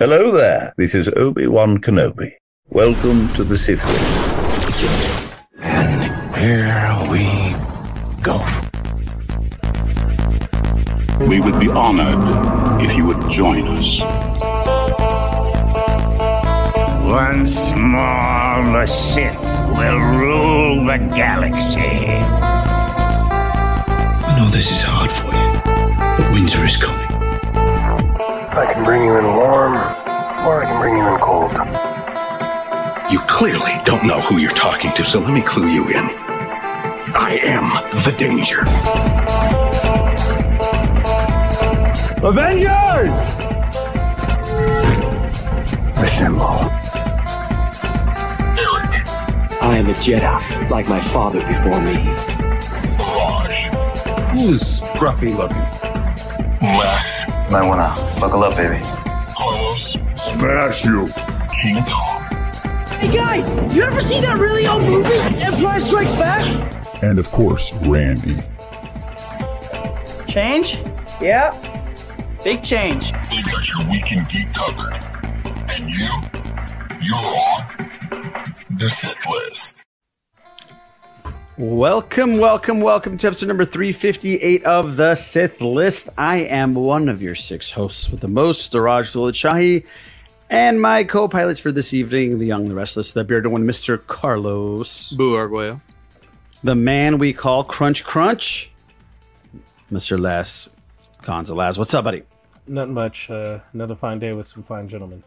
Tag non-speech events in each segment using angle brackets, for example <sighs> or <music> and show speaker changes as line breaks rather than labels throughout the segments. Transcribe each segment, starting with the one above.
Hello there. This is Obi-Wan Kenobi. Welcome to the Sith List.
And here we go.
We would be honored if you would join us.
Once more, the Sith will rule the galaxy.
I know this is hard for you, but winter is coming.
I can bring you in warm, or I can bring you in cold.
You clearly don't know who you're talking to, so let me clue you in. I am the danger.
Avengers! Assemble.
I am a Jedi, like my father before me.
Who's scruffy looking?
Les. Might wanna buckle up, baby.
Carlos. Smash you. King Kong.
Hey guys, you ever see that really old movie, Empire Strikes Back?
And of course, Randy.
Change? Yep. Big change.
They got your weekend geek covered. And you? You're on the Sith List.
Welcome, welcome, welcome to episode number 358 of the Sith List. I am one of your six hosts with the most, Daraj Shahi, and my co pilots for this evening, the young, the restless, the bearded one, Mr. Carlos.
Boo Arguello.
The man we call Crunch Crunch, Mr. Les Gonzalez. What's up, buddy?
Not much. Uh, another fine day with some fine gentlemen.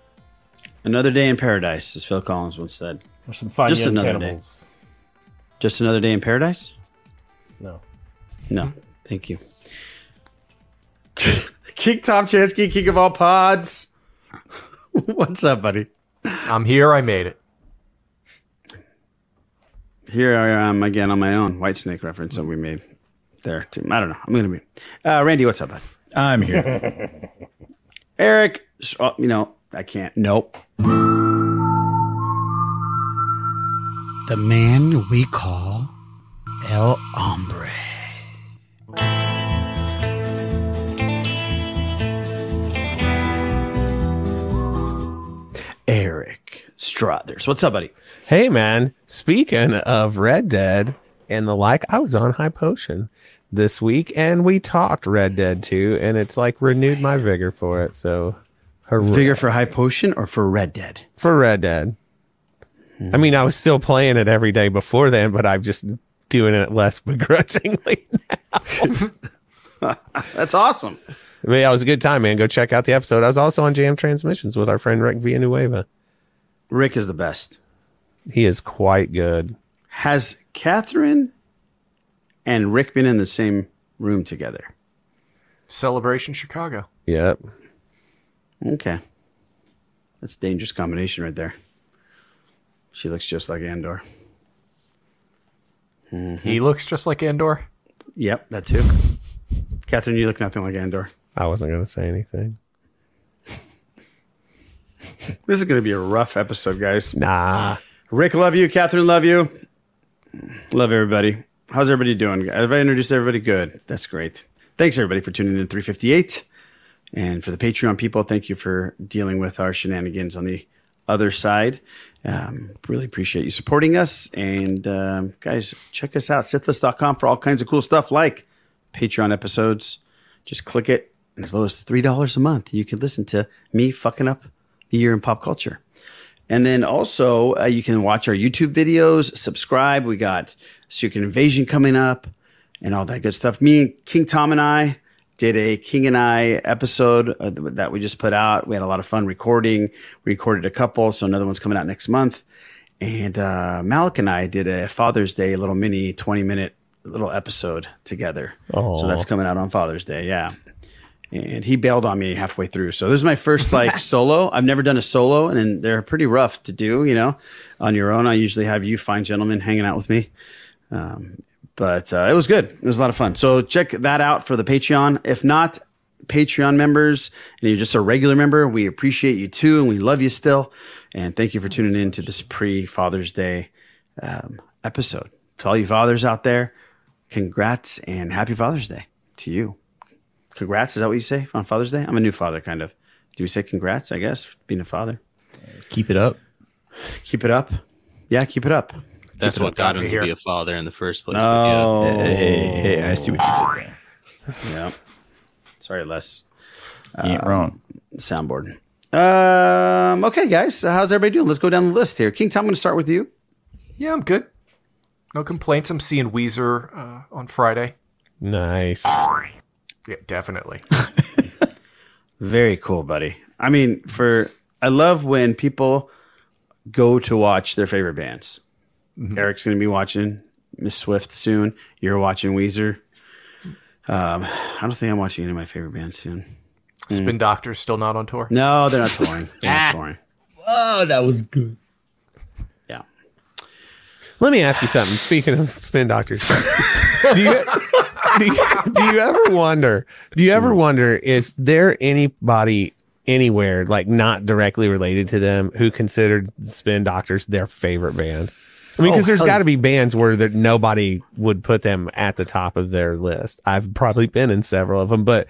Another day in paradise, as Phil Collins once said.
Or some fine
Just
young
another
cannibals.
day. Just another day in paradise?
No.
No, thank you. <laughs> King Tom Chansky, king of all pods. <laughs> What's up, buddy?
I'm here. I made it.
Here I am again on my own Whitesnake reference that we made there. Too. I don't know. I'm gonna be. Uh, Randy, what's up, bud?
I'm here. <laughs>
Eric, you know I can't. Nope. The man we call El Hombre. Eric Strothers. What's up, buddy?
Hey man, speaking of Red Dead and the like, I was on High Potion this week and we talked Red Dead 2 and it's like renewed my vigor for it. So hooray.
Vigor for High Potion or for Red Dead?
for Red Dead. I mean, I was still playing it every day before then, but I'm just doing it less <laughs> begrudgingly. <laughs>
That's awesome.
But yeah, it was a good time, man. Go check out the episode. I was also on Jam Transmissions with our friend Rick Villanueva.
Rick is the best.
He is quite good.
Has Catherine and Rick been in the same room together?
Celebration Chicago.
Yep.
Okay. That's a dangerous combination right there. She looks just like Andor.
He looks just like Andor.
Yep, that too. Catherine, you look nothing like Andor.
I wasn't going to say anything. <laughs>
This is going to be a rough episode, guys.
Nah.
Rick, love you. Catherine, love you. Love everybody. How's everybody doing? Have I introduced everybody? Good. That's great. Thanks, everybody, for tuning in to 358. And for the Patreon people, thank you for dealing with our shenanigans on the other side. Um, really appreciate you supporting us. And um, guys, check us out, sithlist.com for all kinds of cool stuff like Patreon episodes. Just click it. And as low as $3 a month, you can listen to me fucking up the year in pop culture. And then also, uh, you can watch our YouTube videos, subscribe. We got Secret Invasion coming up and all that good stuff. Me and King Tom and I did a King and I episode uh, that we just put out. We had a lot of fun recording. We recorded a couple, so another one's coming out next month. And uh, Malik and I did a Father's Day little mini 20 minute little episode together.
Aw.
So that's coming out on Father's Day. Yeah. And he bailed on me halfway through. So this is my first like <laughs> solo. I've never done a solo, and they're pretty rough to do. You know, on your own. I usually have you fine gentlemen hanging out with me. Um, but uh, it was good. It was a lot of fun. So check that out for the Patreon. If not, Patreon members and you're just a regular member, we appreciate you too, and we love you still. And thank you for tuning in to this pre Father's Day um, episode. To all you fathers out there, congrats and happy Father's Day to you. Congrats, is that what you say on Father's Day? I'm a new father, kind of. Do we say congrats? I guess being a father.
Keep it up.
Keep it up. Yeah, keep it up.
That's what got
down
him to
here.
be a father in the first place.
Oh,
yeah.
Hey, hey, hey, I see what you did there. <laughs>
Yeah. Sorry, Les.
You ain't wrong.
Soundboard. Um, okay, guys. So how's everybody doing? Let's go down the list here. King Tom, I'm going to start with you.
Yeah, I'm good. No complaints. I'm seeing Weezer uh, on Friday.
Nice.
Yeah, definitely. <laughs>
Very cool, buddy. I mean, for I love when people go to watch their favorite bands. Mm-hmm. Eric's going to be watching Miss Swift soon. You're watching Weezer. Um, I don't think I'm watching any of my favorite bands soon. Mm.
Spin Doctor's still not on tour.
No, they're not touring. <laughs> They're not touring.
Oh, that was good.
Yeah.
Let me ask you something. Speaking of spin doctors, <laughs> do you, do you do you ever wonder? Do you ever mm. wonder is there anybody anywhere like not directly related to them who considered spin doctors their favorite band? I mean, because
Oh,
there's got to be bands where that nobody would put them at the top of their list. I've probably been in several of them, but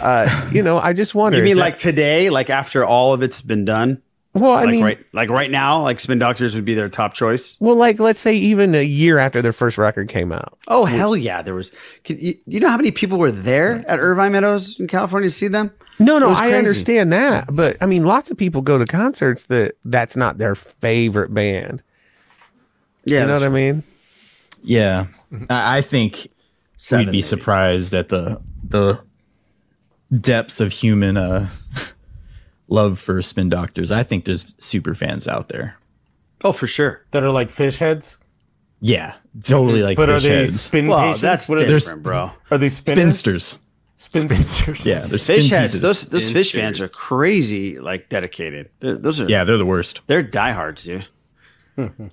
uh, <laughs> you know, I just wonder.
You mean
that-
like today, like after all of it's been done?
Well, I
like
mean-
right, like right now, like Spin Doctors would be their top choice.
Well, like let's say even a year after their first record came out.
Oh hell yeah, there was. Can, you, you know how many people were there at Irvine Meadows in California to see them?
No, no, I understand that, but I mean, lots of people go to concerts that that's not their favorite band.
Yeah,
you know
that's
what I mean.
Yeah, I I think
Seven,
we'd be
maybe.
surprised at the the depths of human uh, <laughs> love for spin doctors. I think there's super fans out there.
Oh, for sure.
That are like Phish heads.
Yeah, totally like
but are
Phish
they
heads.
spin
Well,
patients?
that's
What are
different,
they?
bro.
Are they spinners?
spinsters.
Spinsters.
Yeah, they're Phish
heads.
pieces.
Those those
Phish
fans are crazy, like dedicated. They're, those are
yeah, they're the worst.
they're diehards, dude. <laughs>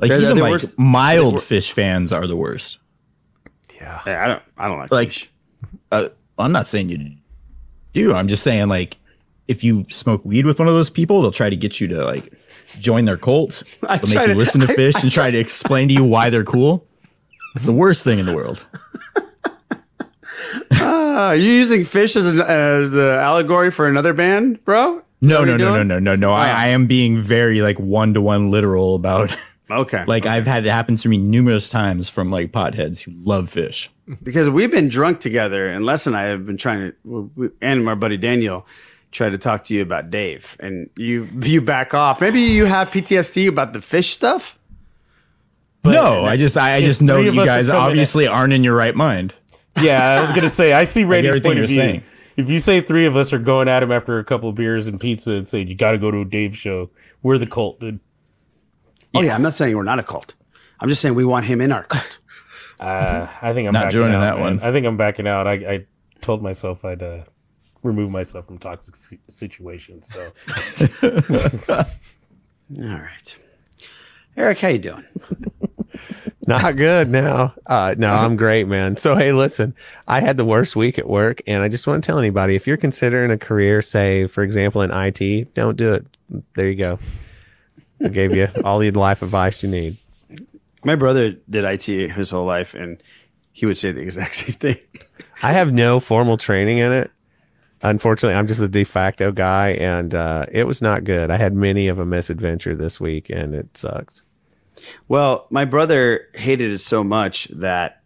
Like
They're-
even
they're
like
worse-
mild
they're-
Phish fans are the worst.
Yeah.
Yeah, I don't I don't like,
Like,
Phish.
uh, I'm not saying you do. I'm just saying like if you smoke weed with one of those people, they'll try to get you to like join their cult. <laughs>
I
They'll
try
make you
to-
listen to
I-
Phish
I
and try to explain to you why they're cool. It's the worst thing in the world. <laughs>
Ah, are you using Phish as an as an allegory for another band, bro? Is that
No,
what
no, no, no, no, no, no. I, I am being very like one to one literal about
Okay,
like I've had it happen to me numerous times from like potheads who love Phish.
because we've been drunk together, and Les and I have been trying to, we- and my buddy Daniel tried to talk to you about Dave, and you you back off. Maybe you have PTSD about the Phish stuff.
no, I just I, I just know
three
that
of
you
us are
guys
coming
obviously aren't in your right mind.
Yeah, I was gonna say I see Randy's
everything
point of
you're
view.
saying.
If you say three of us are going at him after a couple of beers and pizza and say you got to go to a Dave show, we're the cult, dude.
Oh yeah, I'm not saying we're not a cult. I'm just saying we want him in our cult. <laughs>
Uh, I think I'm
Not joining
out,
that
man.
one.
I think I'm backing out. I, I told myself I'd uh, remove myself from toxic situations. So <laughs>
All right, Eric, how you doing?
Not good now. Uh, no, I'm great, man. So, hey, listen, I had the worst week at work, and I just want to tell anybody if you're considering a career, say, for example, in IT, don't do it. There you go. I gave you all the life advice you need.
My brother did IT his whole life, and he would say the exact <laughs> same thing.
I have no formal training in it. Unfortunately, I'm just a de facto guy, and uh, it was not good. I had many of a misadventure this week, and it sucks.
Well, my brother hated it so much that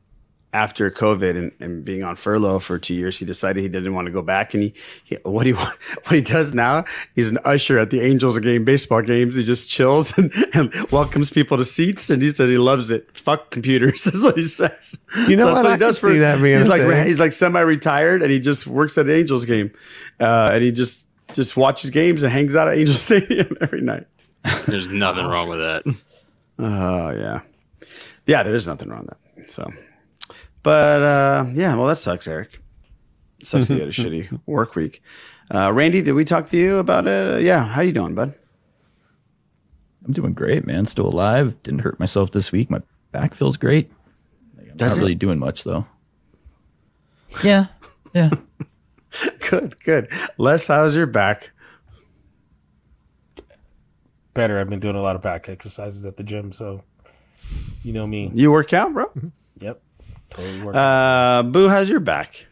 after COVID and, and being on furlough for two years, he decided he didn't want to go back. And he, he what he <laughs> what he does now, he's an usher at the Angels game baseball games. He just chills <laughs> and, and welcomes people to seats. And he said he loves it. Fuck computers <laughs> is what he says.
You know
So
what? I can see that being
he's like
thing.
he's like semi-retired and he just works at an Angels game, uh, and he just just watches games and hangs out at Angel Stadium every night.
There's nothing wrong with that.
Oh yeah, yeah. There is nothing wrong with that. So, but uh, yeah, well, that sucks, Eric. It sucks that you had a <laughs> shitty work week. Uh, Randy, did we talk to you about it? Yeah, how you doing, bud?
I'm doing great, man. Still alive. Didn't hurt myself this week. My back feels great. Like, I'm
Does
not
it?
really doing much though. Yeah, yeah. <laughs>
Good, good. Les, how's your back?
better. I've been doing a lot of back exercises at the gym, so you know me.
You work out, bro?
Yep, totally work.
Uh, Boo, how's your back?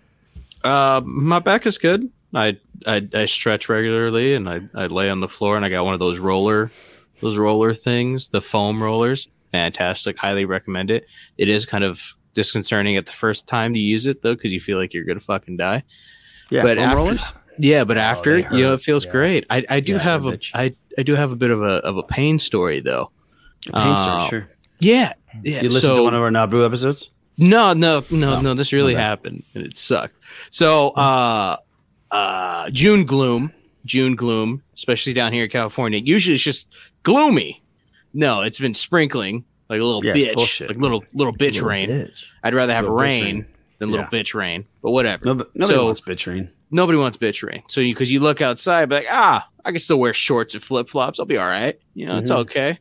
Uh, my back is good. I I, I stretch regularly, and I, I lay on the floor, and I got one of those roller, those roller things, the foam rollers. Fantastic, highly recommend it. It is kind of disconcerting at the first time to use it though, because you feel like you're gonna fucking die.
Yeah,
but
foam
after,
rollers?
Yeah, but after
they
you know, it feels
Yeah.
great. I, I do
Yeah,
have
they're
a I, I do have a bit of a of a pain story though.
A Pain story,
Uh,
sure.
Yeah, yeah.
You listened to one of our Nabu episodes?
No, no, no, no. This really
Okay.
happened, and it sucked. So, uh, uh, June gloom, June gloom, especially down here in California. Usually, it's just gloomy. No, it's been sprinkling like a little
Yeah,
bitch,
bullshit.
like little little bitch
Little
rain.
bitch.
I'd rather have
Little
rain,
rain.
than little
Yeah.
bitch rain, but whatever.
No, nobody
So-
wants bitch rain.
Nobody wants bitch rain. So, because you, look outside, like, ah, I can still wear shorts and flip flops. I'll be all right. You know, it's
Mhm.
okay.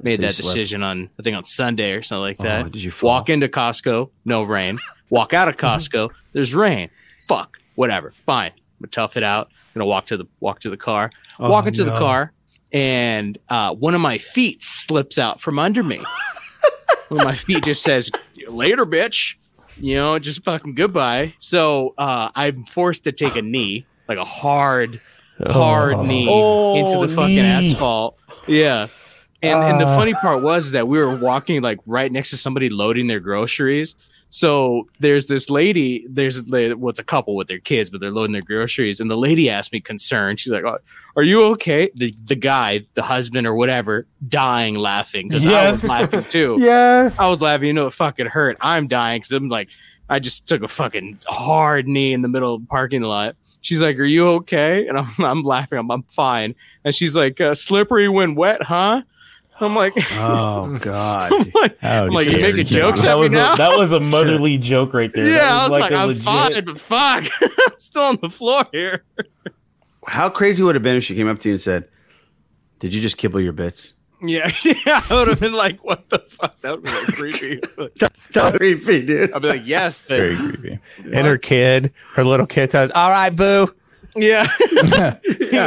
Made that decision on, I think, on Sunday or something like
Oh,
that.
did you fall?
Walk into Costco, no rain. Walk out of <laughs>
Mm-hmm.
Costco, there's rain. Fuck, whatever. Fine. I'm gonna tough it out. I'm gonna walk to the walk to the car.
Oh,
walk into the car, and uh, one of my feet slips out from under me. <laughs> one of my feet just says, "Later, bitch." You know, just fucking goodbye. So uh, I'm forced to take a knee, like a hard, hard
Oh.
knee
Oh,
into the fucking
knee.
asphalt. Yeah. And and the
Ah.
funny part was that we were walking like right next to somebody loading their groceries. So there's this lady, there's well, a couple with their kids, but they're loading their groceries. And the lady asked me concerned. She's like, oh, "Are you okay?" The the guy, the husband or whatever, dying laughing because I was laughing too. <laughs>
Yes.
I was laughing. You know, it fucking hurt. I'm dying because I'm like, I just took a fucking hard knee in the middle of the parking lot. She's like, "Are you okay?" And I'm, I'm laughing. I'm, I'm fine. And she's like, uh, "Slippery when wet, huh?" I'm like,
Oh <laughs> God!
I'm like, I'm like, you making jokes
that
at me
was
now?
a, that was a motherly joke right there.
yeah,
That
I was like,
a
I'm
legit-
fine, but fuck, <laughs> I'm still on the floor here.
How crazy would it have been if she came up to you and said, "Did you just kibble your bits?"
Yeah, <laughs> yeah, I would have been like, "What the fuck?" That would be like creepy.
That's creepy, dude.
I'd be like, "Yes,
Very
very
creepy.
And her kid, her little kid says, "All right, boo." <laughs>
yeah."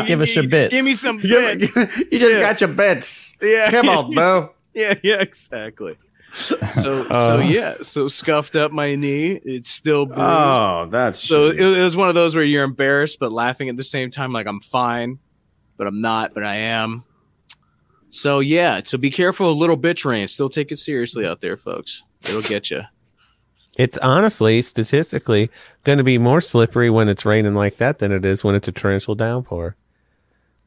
Give us your bits.
Give me some
You
bits. <laughs>
you just
Yeah.
got your bits.
Yeah.
Come on, boo. <laughs>
Yeah, yeah, exactly. So, so
Uh.
yeah, so scuffed up my knee. It's still bruised.
Oh, that's
so it, it was one of those where you're embarrassed but laughing at the same time. Like I'm fine, but I'm not, but I am. So yeah, so be careful of little bitch rain. Still take it seriously out there, folks. It'll get you.
It's honestly, statistically, going to be more slippery when it's raining like that than it is when it's a torrential downpour.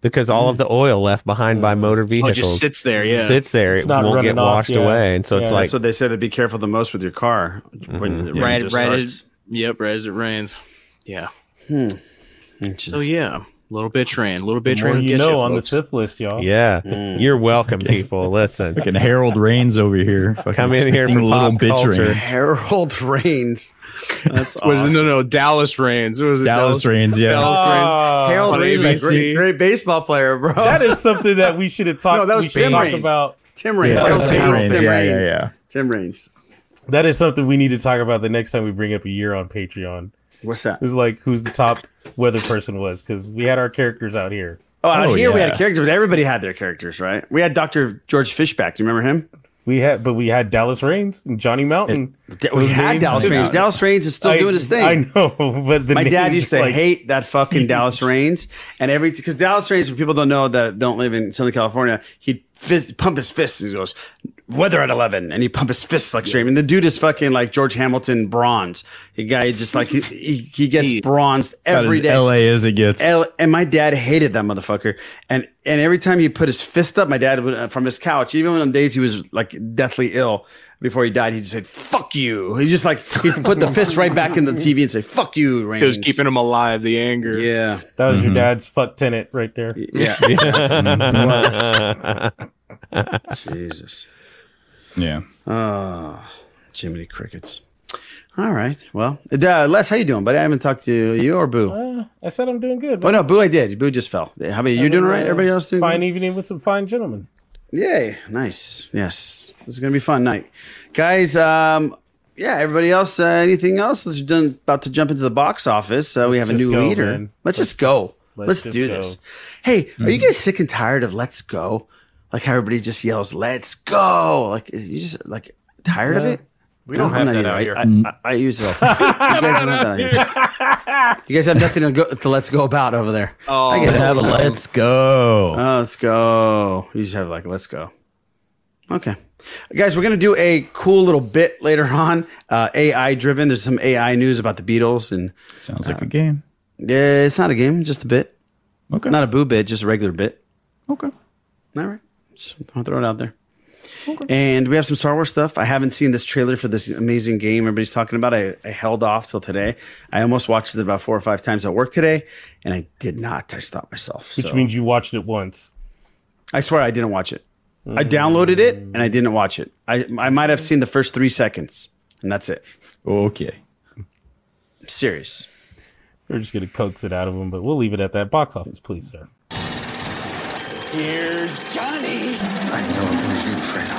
Because all of hmm. the oil left behind by hmm. motor
Oh, it
vehicles
just sits there. Yeah.
sits there.
It's
it
not
won't
running
get
off,
washed
yeah.
away. And so it's like,
That's what they said to be careful the most with your car when mm-hmm. the rain
right,
just
right. As, yep, right as it rains. Yeah.
Hmm.
So yeah, little bit rain, little
bit
bitch
more
rain.
you know
you,
on the tip list, y'all.
yeah, <laughs>
Mm.
you're welcome, people. Listen,
Fucking Harold Reigns over here.
Come in here
spitting
for
little
bit
bitch
culture.
rain.
Harold Reigns. That's
What is it? No, no, Dallas Raines. What was it?
Dallas Raines, yeah.
Dallas Raines.
Ah,
Harold
on
Reigns, is a great, great baseball player, bro.
that is something that we should have talked.
No, that was Tim
talk
Raines.
about.
Tim Raines.
Yeah, Tim
Reigns.
Raines,
Tim
yeah, yeah, yeah.
Tim Raines.
That is something we need to talk about the next time we bring up a year on Patreon.
What's that?
It's like who's the top weather person was because we had our characters out here.
Oh, out
Oh,
here we
yeah.
had characters, but everybody had their characters, right? We had Dr. George Fishbeck. Do you remember him?
We had, but we had Dallas Raines and Johnny Mountain.
Da- we had Dallas Raines. Dallas Raines is still
I-
doing his thing.
I know, <laughs> but the
My dad used to
like-
hate that fucking Dallas Raines. and every because Dallas Raines, for people don't know that don't live in Southern California, he'd fist, pump his fists and he goes, "Weather at 11. and he pump his fists like straight. And the dude is fucking like George Hamilton bronze. The guy just like he he, he gets <laughs>
He-
bronzed
About
every
as
day.
LA as it gets.
L- and my dad hated that motherfucker. And and every time he put his fist up, my dad would uh, from his couch, even on days he was like deathly ill before he died, he just said "fuck you." He just like he put the fist right back in the TV and say "fuck you." Raines.
It was keeping him alive. The anger.
Yeah,
That was
Mhm.
your dad's fuck tenant right there.
yeah. <laughs> <laughs> Jesus.
Yeah.
Oh, Jiminy crickets. All right. Well, uh, Les, how you doing, buddy? I haven't talked to you or Boo.
Uh, I said I'm doing good.
Oh no, Boo, I did. Boo just fell. How about you? You doing all right? Everybody else doing
fine
good?
evening with some fine gentlemen.
Yay! Nice. Yes, this is gonna be a fun night, guys. Um, yeah. Everybody else? Uh, anything else? Let's done about to jump into the box office. Uh, we have a new
go,
leader. Let's,
Let's-
just go. Let's,
let's just
do
go.
this. Hey, are you guys sick and tired of "Let's go"? Like how everybody just yells "Let's go"? Like you just like tired of it?
We don't
No,
have
I'm
that out here.
I, I, I use it all the time. You guys have that out here. You guys have nothing to, go, to let's go about over there. <laughs>
Oh,
I get it.
Have a let's go.
Oh, let's go. You just have like, let's go. Okay. Guys, we're going to do a cool little bit later on, uh, AI driven. There's some AI news about the Beatles. and
Sounds like a game.
Yeah, it's not a game, just a bit.
Okay.
Not a boo bit, just a regular bit.
Okay.
All right. Just want to throw it out there. And we have some Star Wars stuff. I haven't seen this trailer for this amazing game everybody's talking about. I, I held off till today. I almost watched it about four or five times at work today, and I did not. I stopped myself.
Which
so.
means you watched it once.
I swear I didn't watch it. I downloaded it and I didn't watch it. I I might have seen the first three seconds, and that's it.
Okay.
I'm serious.
We're just gonna coax it out of him, but we'll leave it at that. Box office, please, sir.
Here's Johnny. I know it was you, Fredo.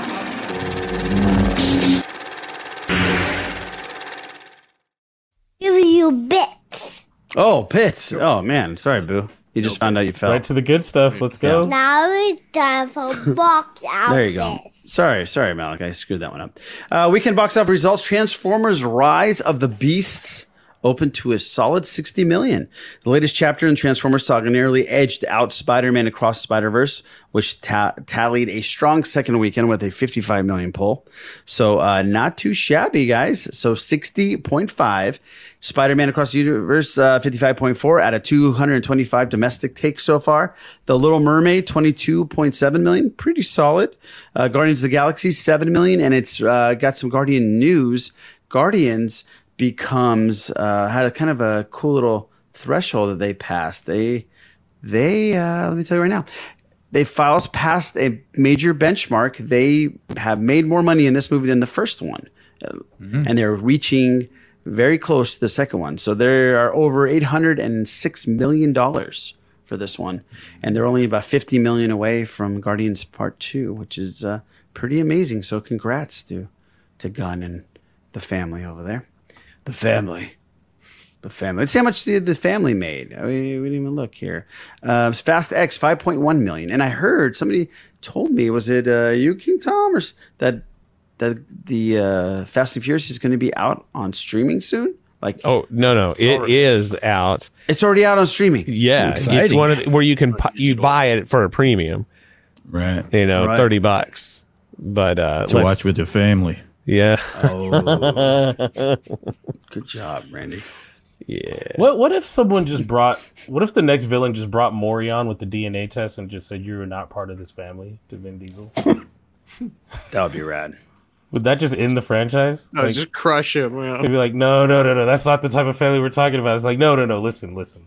Give you bits.
Oh, Pitts. Oh man, sorry, Boo. You just found out you fell.
Right to the good stuff. Let's go.
Now it's time for box out.
There you go. Sorry, sorry, Malik. I screwed that one up. Uh, weekend box office results: Transformers: Rise of the Beasts opened to a solid 60 million. The latest chapter in Transformers saga nearly edged out Spider-Man Across Spider-Verse, which ta- tallied a strong second weekend with a 55 million pull. So uh, not too shabby, guys. So 60.5. Spider-Man Across the Universe, uh, 55.4 out of 225 domestic takes so far. The Little Mermaid, 22.7 million, pretty solid. Uh, Guardians of the Galaxy, 7 million, and it's uh, got some Guardian news. Guardians becomes uh, had a kind of a cool little threshold that they passed. They they uh, let me tell you right now. They files past a major benchmark. They have made more money in this movie than the first one, Uh, and they're reaching very close to the second one. So there are over eight hundred and six million dollars for this one, and they're only about fifty million away from Guardians Part Two, which is uh, pretty amazing. So congrats to to Gunn and the family over there. The family. The family. Let's see how much the, the family made. I mean, we didn't even look here. Uh, Fast X, 5.1 million. And I heard somebody told me, was it uh, you, King Tom, or that that the uh, Fast and Furious is going to be out on streaming soon? Like,
Oh no, no, it is out.
It's already out on streaming.
Yeah, it's one of the, where you can you buy it for a premium,
right?
You know,
Right.
thirty bucks. But uh,
To watch with your family.
Yeah.
Oh. <laughs> Good job, Randy.
Yeah.
What what if someone just brought what if the next villain just brought Morion with the DNA test and just said you're not part of this family to Vin Diesel? <laughs>
that would be rad.
Would that just end the franchise?
No, just crush him. You know?
They'd be like, no, no, no, no, that's not the type of family we're talking about. It's like, no, no, no, listen, listen.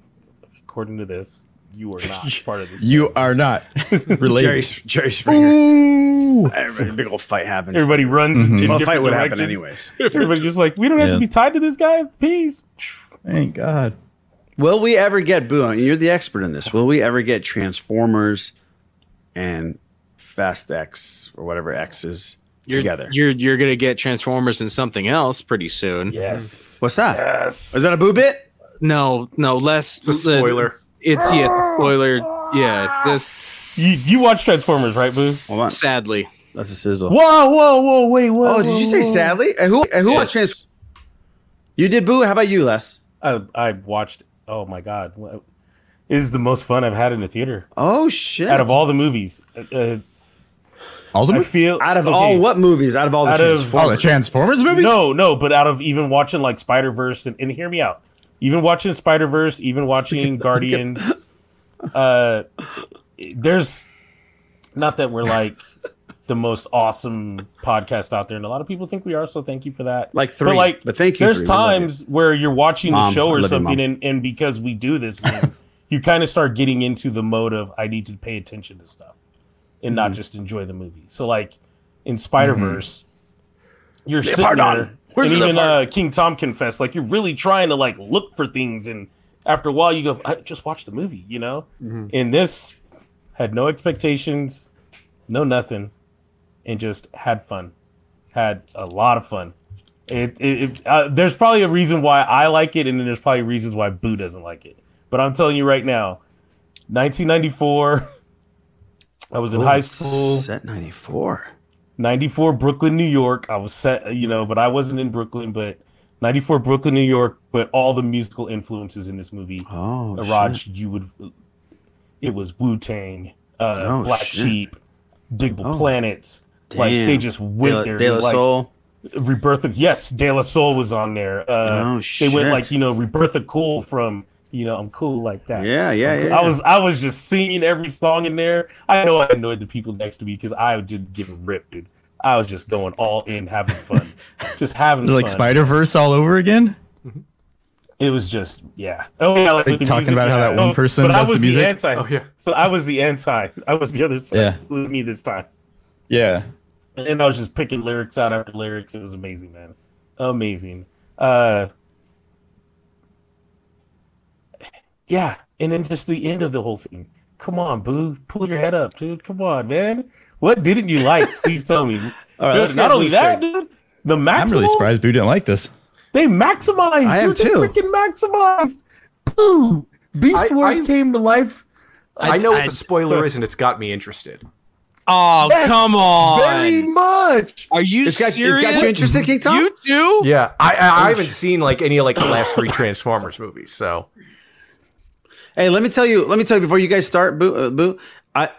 According to this, you are not <laughs> part of this.
You are not <laughs> related.
Jerry, Jerry Springer. Everybody, big old fight happens.
Everybody runs. Mm-hmm. in
Well, a
different
fight would happen
directions.
anyways. <laughs>
Everybody just like, we don't have
Yeah.
to be tied to this guy. Peace.
Thank God.
Will we ever get Boo? You're the expert in this. Will we ever get Transformers and Fast X or whatever X is
You're,
together?
You're you're gonna get Transformers and something else pretty soon.
Yes.
What's that?
Yes.
Is that a Boo bit?
No, no, less.
It's a spoiler.
It's yeah, spoiler. Yeah, this
You you watch Transformers, right, Boo?
Hold on.
sadly.
That's a sizzle.
Whoa, whoa, whoa, wait, whoa.
Oh, did you say sadly? Uh, who uh, who
Yeah.
watched Trans? You did Boo. How about you, Les?
I I watched. Oh my god, it is the most fun I've had in the theater.
Oh shit!
Out of all the movies, uh,
all the
I
movies?
feel
out of
okay,
all what movies? Out of all the
out of-
Transformers?
Oh, the Transformers movies?
No, no, but out of even watching like Spider Verse and, and hear me out, even watching Spider Verse, even watching <laughs> Guardians, uh, there's not that we're like the most awesome podcast out there, and a lot of people think we are. So thank you for that.
Like
But
three,
like,
but thank you
There's
three. We you.
times where you're watching
Mom,
the show or something, and, and because we do this, <laughs> you kind of start getting into the mode of I need to pay attention to stuff and not
Mhm.
just enjoy the movie. So like in Spider Verse, you're sitting there,
Where's
and even uh, King Tom confessed, like you're really trying to like look for things, and after a while you go, I just watch the movie, you know.
Mm-hmm.
And this had no expectations, no nothing, and just had fun, had a lot of fun. It, it, it uh, there's probably a reason why I like it, and then there's probably reasons why Boo doesn't like it. But I'm telling you right now, 1994. I was in
Oh,
high school.
Set ninety four.
94 Brooklyn, New York. I was set, you know, but I wasn't in Brooklyn, but 94 Brooklyn, New York, but all the musical influences in this movie.
Oh,
Raj,
shit.
you would it was Wu-Tang, uh
Oh,
Black
shit.
Sheep, Diggable
Oh.
Planets. Like they
Damn.
just
De
went
La-
there.
De La
like,
Soul.
Rebirth of yes, De La Soul was on there. Uh,
Oh,
They went like you know Rebirth of Cool from you know I'm cool like that.
Yeah, yeah,
I'm cool.
yeah,
I was I was just singing every song in there. I know I annoyed the people next to me because I was just getting ripped, dude. I was just going all in, having fun, <laughs> just having
Is like
fun.
Spider Verse all over again?
It was just yeah. Oh yeah, like,
Like talking
music,
about how that one person
but I
does the
was
music?
anti.
Oh, yeah.
So I was the anti. I was the other side.
Yeah.
It was me this time.
Yeah.
And I was just picking lyrics out after lyrics. It was amazing, man. Amazing. Uh Yeah, and then just the end of the whole thing. Come on, boo. Pull your head up, dude. Come on, man. What didn't you like? Please tell me.
All right, let's
Not only that,
take.
dude. The
I'm really surprised Boo didn't like this.
they maximized.
I am
dude. They freaking maximized. Boo. Beast
I-
Wars
I-
came to life.
I, know what
I-
the spoiler is, and it's got me interested.
Oh,
Yes,
come on.
Very much.
Are you
It's got, it's
serious?
got you interested, King Tom?
You too?
Yeah, I I, I haven't seen like any of like the last three Transformers movies, so
Hey, let me tell you. Let me tell you before you guys start. Boo, uh, boo. I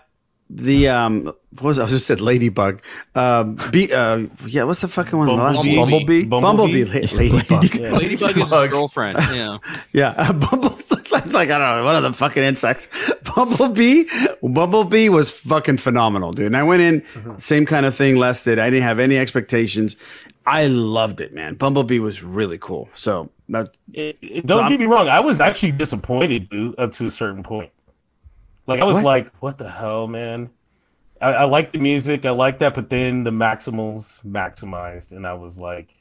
the um. What was I just said? Ladybug. Um. Be uh. Yeah. What's the fucking one? The last
Bumblebee.
Bumblebee?
Bumblebee. La- Ladybug.
Yeah.
Ladybug is his girlfriend. Yeah. <laughs>
Yeah, uh, Bumble. <laughs> That's like I don't know. one of the fucking insects? <laughs> Bumblebee. Bumblebee was fucking phenomenal, dude. And I went in same kind of thing. Les did. I didn't have any expectations. I loved it, man. Bumblebee was really cool. So that,
It- it- don't
I'm-
get me wrong. I was actually disappointed, dude, up to a certain point. Like I was
What?
like, "What the hell, man?" I, I like the music, I like that, but then the Maximals maximized, and I was like,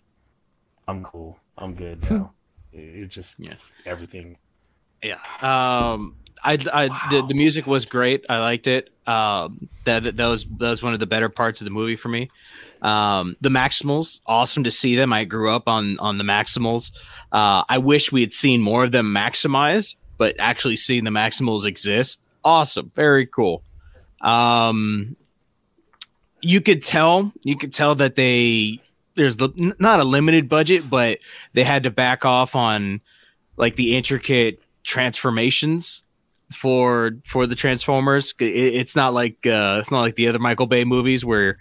"I'm cool, I'm good now." it, it just
Yeah.
everything.
Yeah. Um, I, I the, the music was great. I liked it. Um, that, that that was that was one of the better parts of the movie for me. Um, the Maximals, awesome to see them. I grew up on on the Maximals. Uh, I wish we had seen more of them maximize, but actually seeing the Maximals exist, awesome, very cool. Um, you could tell, you could tell that they there's the, not a limited budget, but they had to back off on like the intricate transformations for for the Transformers. It, it's not like uh, it's not like the other Michael Bay movies where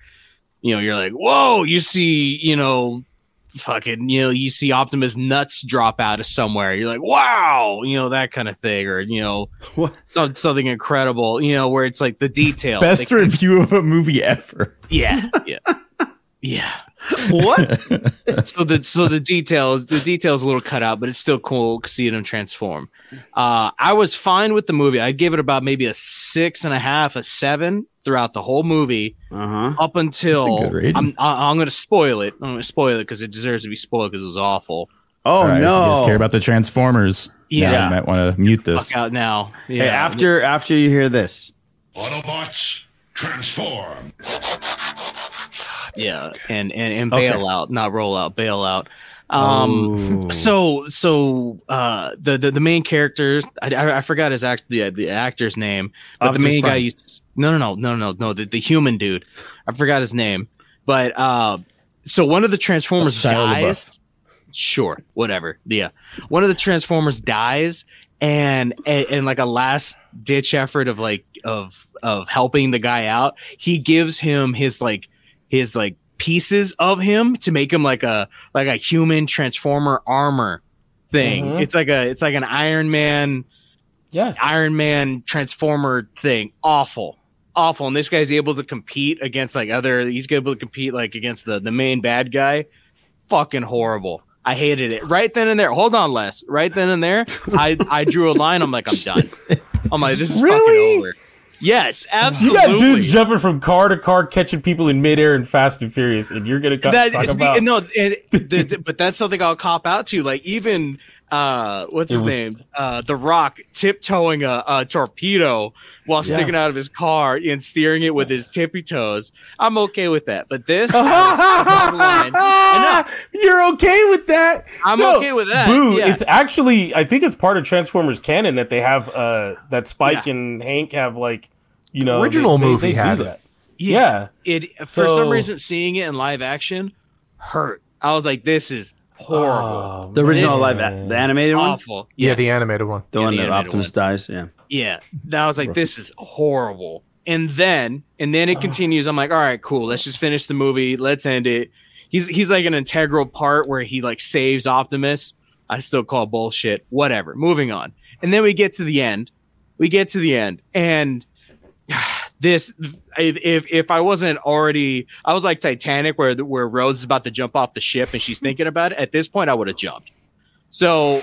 you know you're like, whoa, you see, you know, fucking, you know, you see Optimus nuts drop out of somewhere. You're like, wow, you know that kind of thing, or you know, <laughs> some, something incredible, you know, where it's like the detail.
Best
They-
review of a movie ever.
yeah, yeah, <laughs> yeah. <laughs>
what? <laughs>
so the so the details the details a little cut out, but it's still cool seeing them transform. Uh, I was fine with the movie. I'd give it about maybe a six and a half, a seven throughout the whole movie,
uh-huh.
up until
That's a good rating.
I'm I- I'm going to spoil it. I'm going to spoil it because it deserves to be spoiled because it was awful.
Oh
All right, If you
no!
guys care about the Transformers,
Yeah.
yeah, you might want to mute this.
Fuck out now. Yeah.
Hey, after after you hear this,
Autobots, transform.
Yeah, and and and
Okay.
bail out, not roll out, bail out. Um,
Oh.
so so uh, the, the the main characters, I, I, I forgot his act the the actor's name, but
Optimus
the main guy
Prime.
used no no no no no no the, the human dude, I forgot his name, but uh, so one of the Transformers dies. Sure, whatever. Yeah, one of the Transformers dies, and and, and like a last ditch effort of like of of helping the guy out, he gives him his like his like pieces of him to make him like a like a human transformer armor thing.
Mhm.
It's like a it's like an Iron Man
Yes,
Iron Man transformer thing. Awful. Awful. And this guy's able to compete against like other he's able to compete like against the the main bad guy. Fucking horrible. I hated it. Right then and there. Hold on, Les. Right then and there, I I drew a line. I'm like, I'm done. I'm like, this is
Really?
fucking over. Yes, absolutely.
you got dudes jumping from car to car, catching people in midair and Fast and Furious, and you're gonna co-
that
talk about
no, it, <laughs> the, the- but that's something I'll cop out to. Like even uh, what's
It
his
was-
name? Uh, the Rock tiptoeing a, a torpedo while sticking out of his car and steering it with his tippy toes. I'm okay with that. But this, <laughs>
You're okay with that?
I'm
No,
okay with that.
Boo!
yeah.
It's actually I think it's part of Transformers canon that they have uh that Spike and Hank have like you know
Original
they- they-
movie
they do
had it.
that. Yeah.
It for
So-
some reason seeing it in live action hurt. I was like, this is horrible.
Oh, the original live, a- the animated one,
awful.
Yeah, the animated one.
the
Yeah,
one
the
that Optimus
one.
dies. Yeah.
Yeah. I was like, this is horrible. And then, and then it continues. I'm like, all right, cool. Let's just finish the movie. Let's end it. He's he's like an integral part where he like saves Optimus. I still call bullshit. Whatever. Moving on. And then we get to the end. We get to the end, and <sighs> this if if I wasn't already, I was like Titanic, where where Rose is about to jump off the ship and she's <laughs> thinking about it. At this point, I would have jumped. So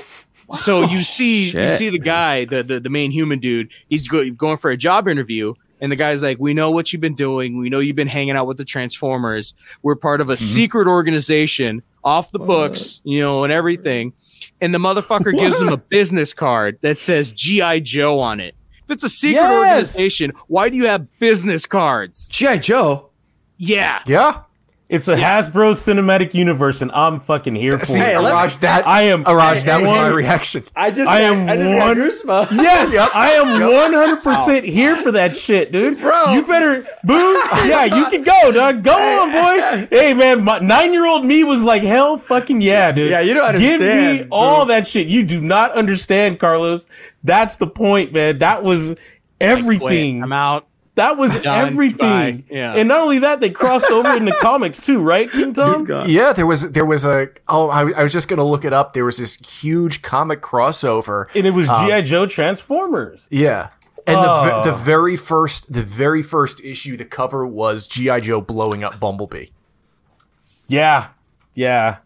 so you see you see the guy, the, the the main human dude, he's go, going for a job interview, and the guy's like, "We know what you've been doing. We know you've been hanging out with the Transformers. We're part of a secret organization off the books, you know, and everything." And the motherfucker gives him a business card that says GI Joe on it. If it's a secret
Yes!
organization, why do you have business cards?
GI Joe.
Yeah.
Yeah.
It's a Hasbro cinematic universe, and I'm fucking here for
See,
it.
Iraj, that
I am.
Iraj, that was
one-
my reaction.
I just,
I
got-
am
I just got
one-
goosebumps. <laughs>
Yes,
Yep.
I am
Yep.
one hundred percent here for that shit, dude.
Bro.
you better boo. <laughs> Yeah, you can go, dog. Go on, boy. Hey, man, my nine-year-old me was like, hell, fucking yeah, dude.
Yeah, you don't understand.
Give me
understand,
all that shit. You do not understand, Carlos. That's the point, man. That was everything.
I'm out.
That was
Done.
everything.
Bye. Yeah.
And not only that, they crossed over in the <laughs> comics too, right, King Tom?
Yeah, there was there was a oh I, I was just gonna look it up. There was this huge comic crossover,
And it was
Um,
GI Joe Transformers.
Yeah. And the,
Oh.
ve- the very first the very first issue, the cover was GI Joe blowing up Bumblebee.
Yeah, yeah.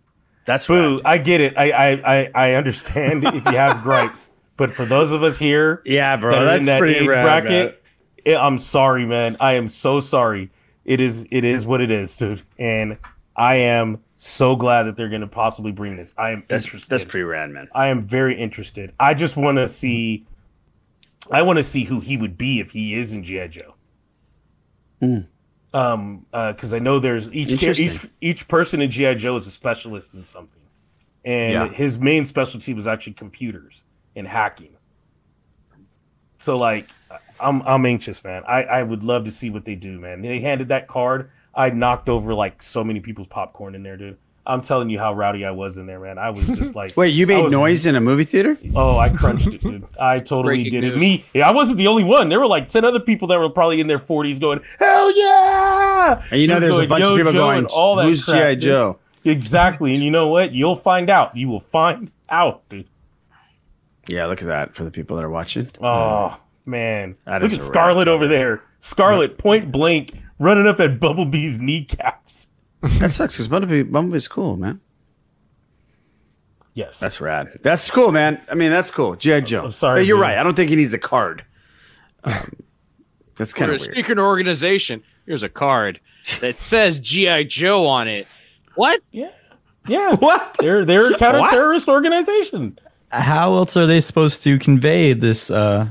That's
Boo, I get it. I I I, I understand if you have <laughs> gripes, but for those of us here,
Yeah, bro,
that
that's
in that
pretty
age
rad,
bracket, it- I'm sorry, man. I am so sorry. It is it is what it is, dude. And I am so glad that they're going to possibly bring this. I am
That's
interested.
that's pretty rad, man.
I am very interested. I just want to see. I want to see who he would be if he is in GI Joe. Um, because I know there's each each each person in GI Joe is a specialist in something, and
Yeah.
his main specialty was actually computers and hacking. So like, I'm I'm anxious, man. I I would love to see what they do, man. They handed that card. I knocked over like so many people's popcorn in there, dude. I'm telling you how rowdy I was in there, man. I was just <laughs> like,
Wait, you made
was-
noise in a movie theater?
Oh, I crunched it, dude. <laughs> I totally
Breaking
did it. Me, yeah, I wasn't the only one. There were like ten other people that were probably in their 40s going, "Hell yeah!"
And you know,
They were
there's a bunch of people
Joe,"
going,
all that
"Who's
crap,
GI
dude.
Joe?"
Exactly, and you know what? You'll find out. You will find out, dude.
Yeah, look at that for the people that are watching.
Oh man,
That
look
is
at Scarlett over there. Scarlett, point blank, running up at Bumblebee's kneecaps. <laughs>
That sucks because Bumblebee, Bumblebee's cool, man.
Yes,
That's rad. That's cool, man. I mean, that's cool. GI Joe.
I'm sorry,
Hey, you're
dude.
right. I don't think he needs a card. Um, that's kind
We're a
of
secret organization. Here's a card that <laughs> says GI Joe on it. What?
Yeah, yeah. <laughs>
What?
They're they're a counter-terrorist organization.
How else are they supposed to convey this uh,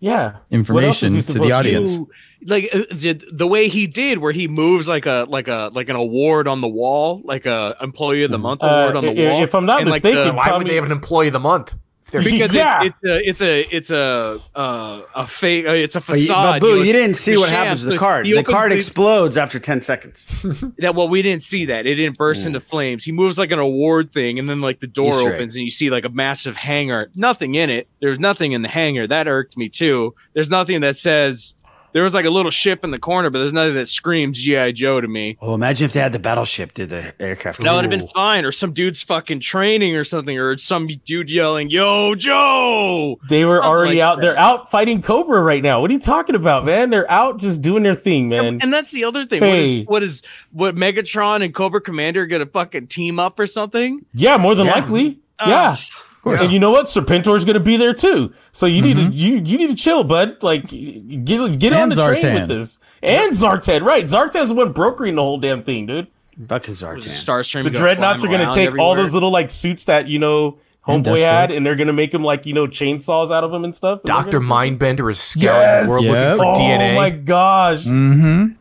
Yeah,
information to the audience?
You- like uh, did the way he did, where he moves like a like a like an award on the wall, like a employee of the month
Uh,
award on the
i-
wall.
if I'm not
and, like,
mistaken,
the-
Why
Tell
would they have an employee of the month? If they're
because
Yeah.
it's, it's a it's a it's a uh, a fake uh, it's a
But,
facade.
but Boo,
know,
you didn't see what
sham.
happens to the card.
he
The card
the-
explodes after 10 seconds. <laughs>
that well we didn't see that it didn't burst into flames he moves like an award thing and then like the door
Easter egg.
opens and you see like a massive hangar nothing in it there's nothing in the hangar that irked me too there's nothing that says there was like a little ship in the corner but there's nothing that screams gi joe to me
Oh, imagine if they had the battleship did the aircraft.
that would have been fine or some dude's fucking training or something or some dude yelling yo joe
They were
Something
already
like
out.
that.
They're out fighting Cobra right now. What are you talking about, man? They're out just doing their thing, man.
and that's the other thing.
Hey.
What is what is what Megatron and Cobra Commander are gonna fucking team up or something?
yeah, more than
Yeah.
likely.
Ah,
yeah. And you know what? Serpentor's going to be there too. So you need
Mm-hmm.
to you you need to chill, bud. Like get get on
And
the train with this. And Zartan, right? Zartan's the one brokering the whole damn thing, dude.
Buck and Zartan.
Starscream.
The Dreadnoks are going to
around
take all those little like suits that you know Homeboy had, and they're going to make them like you know chainsaws out of them and stuff.
Doctor
gonna-
Mindbender is scouring
Yes!
the world
Yep.
looking for
Oh
DNA.
Oh my gosh!
Mm-hmm.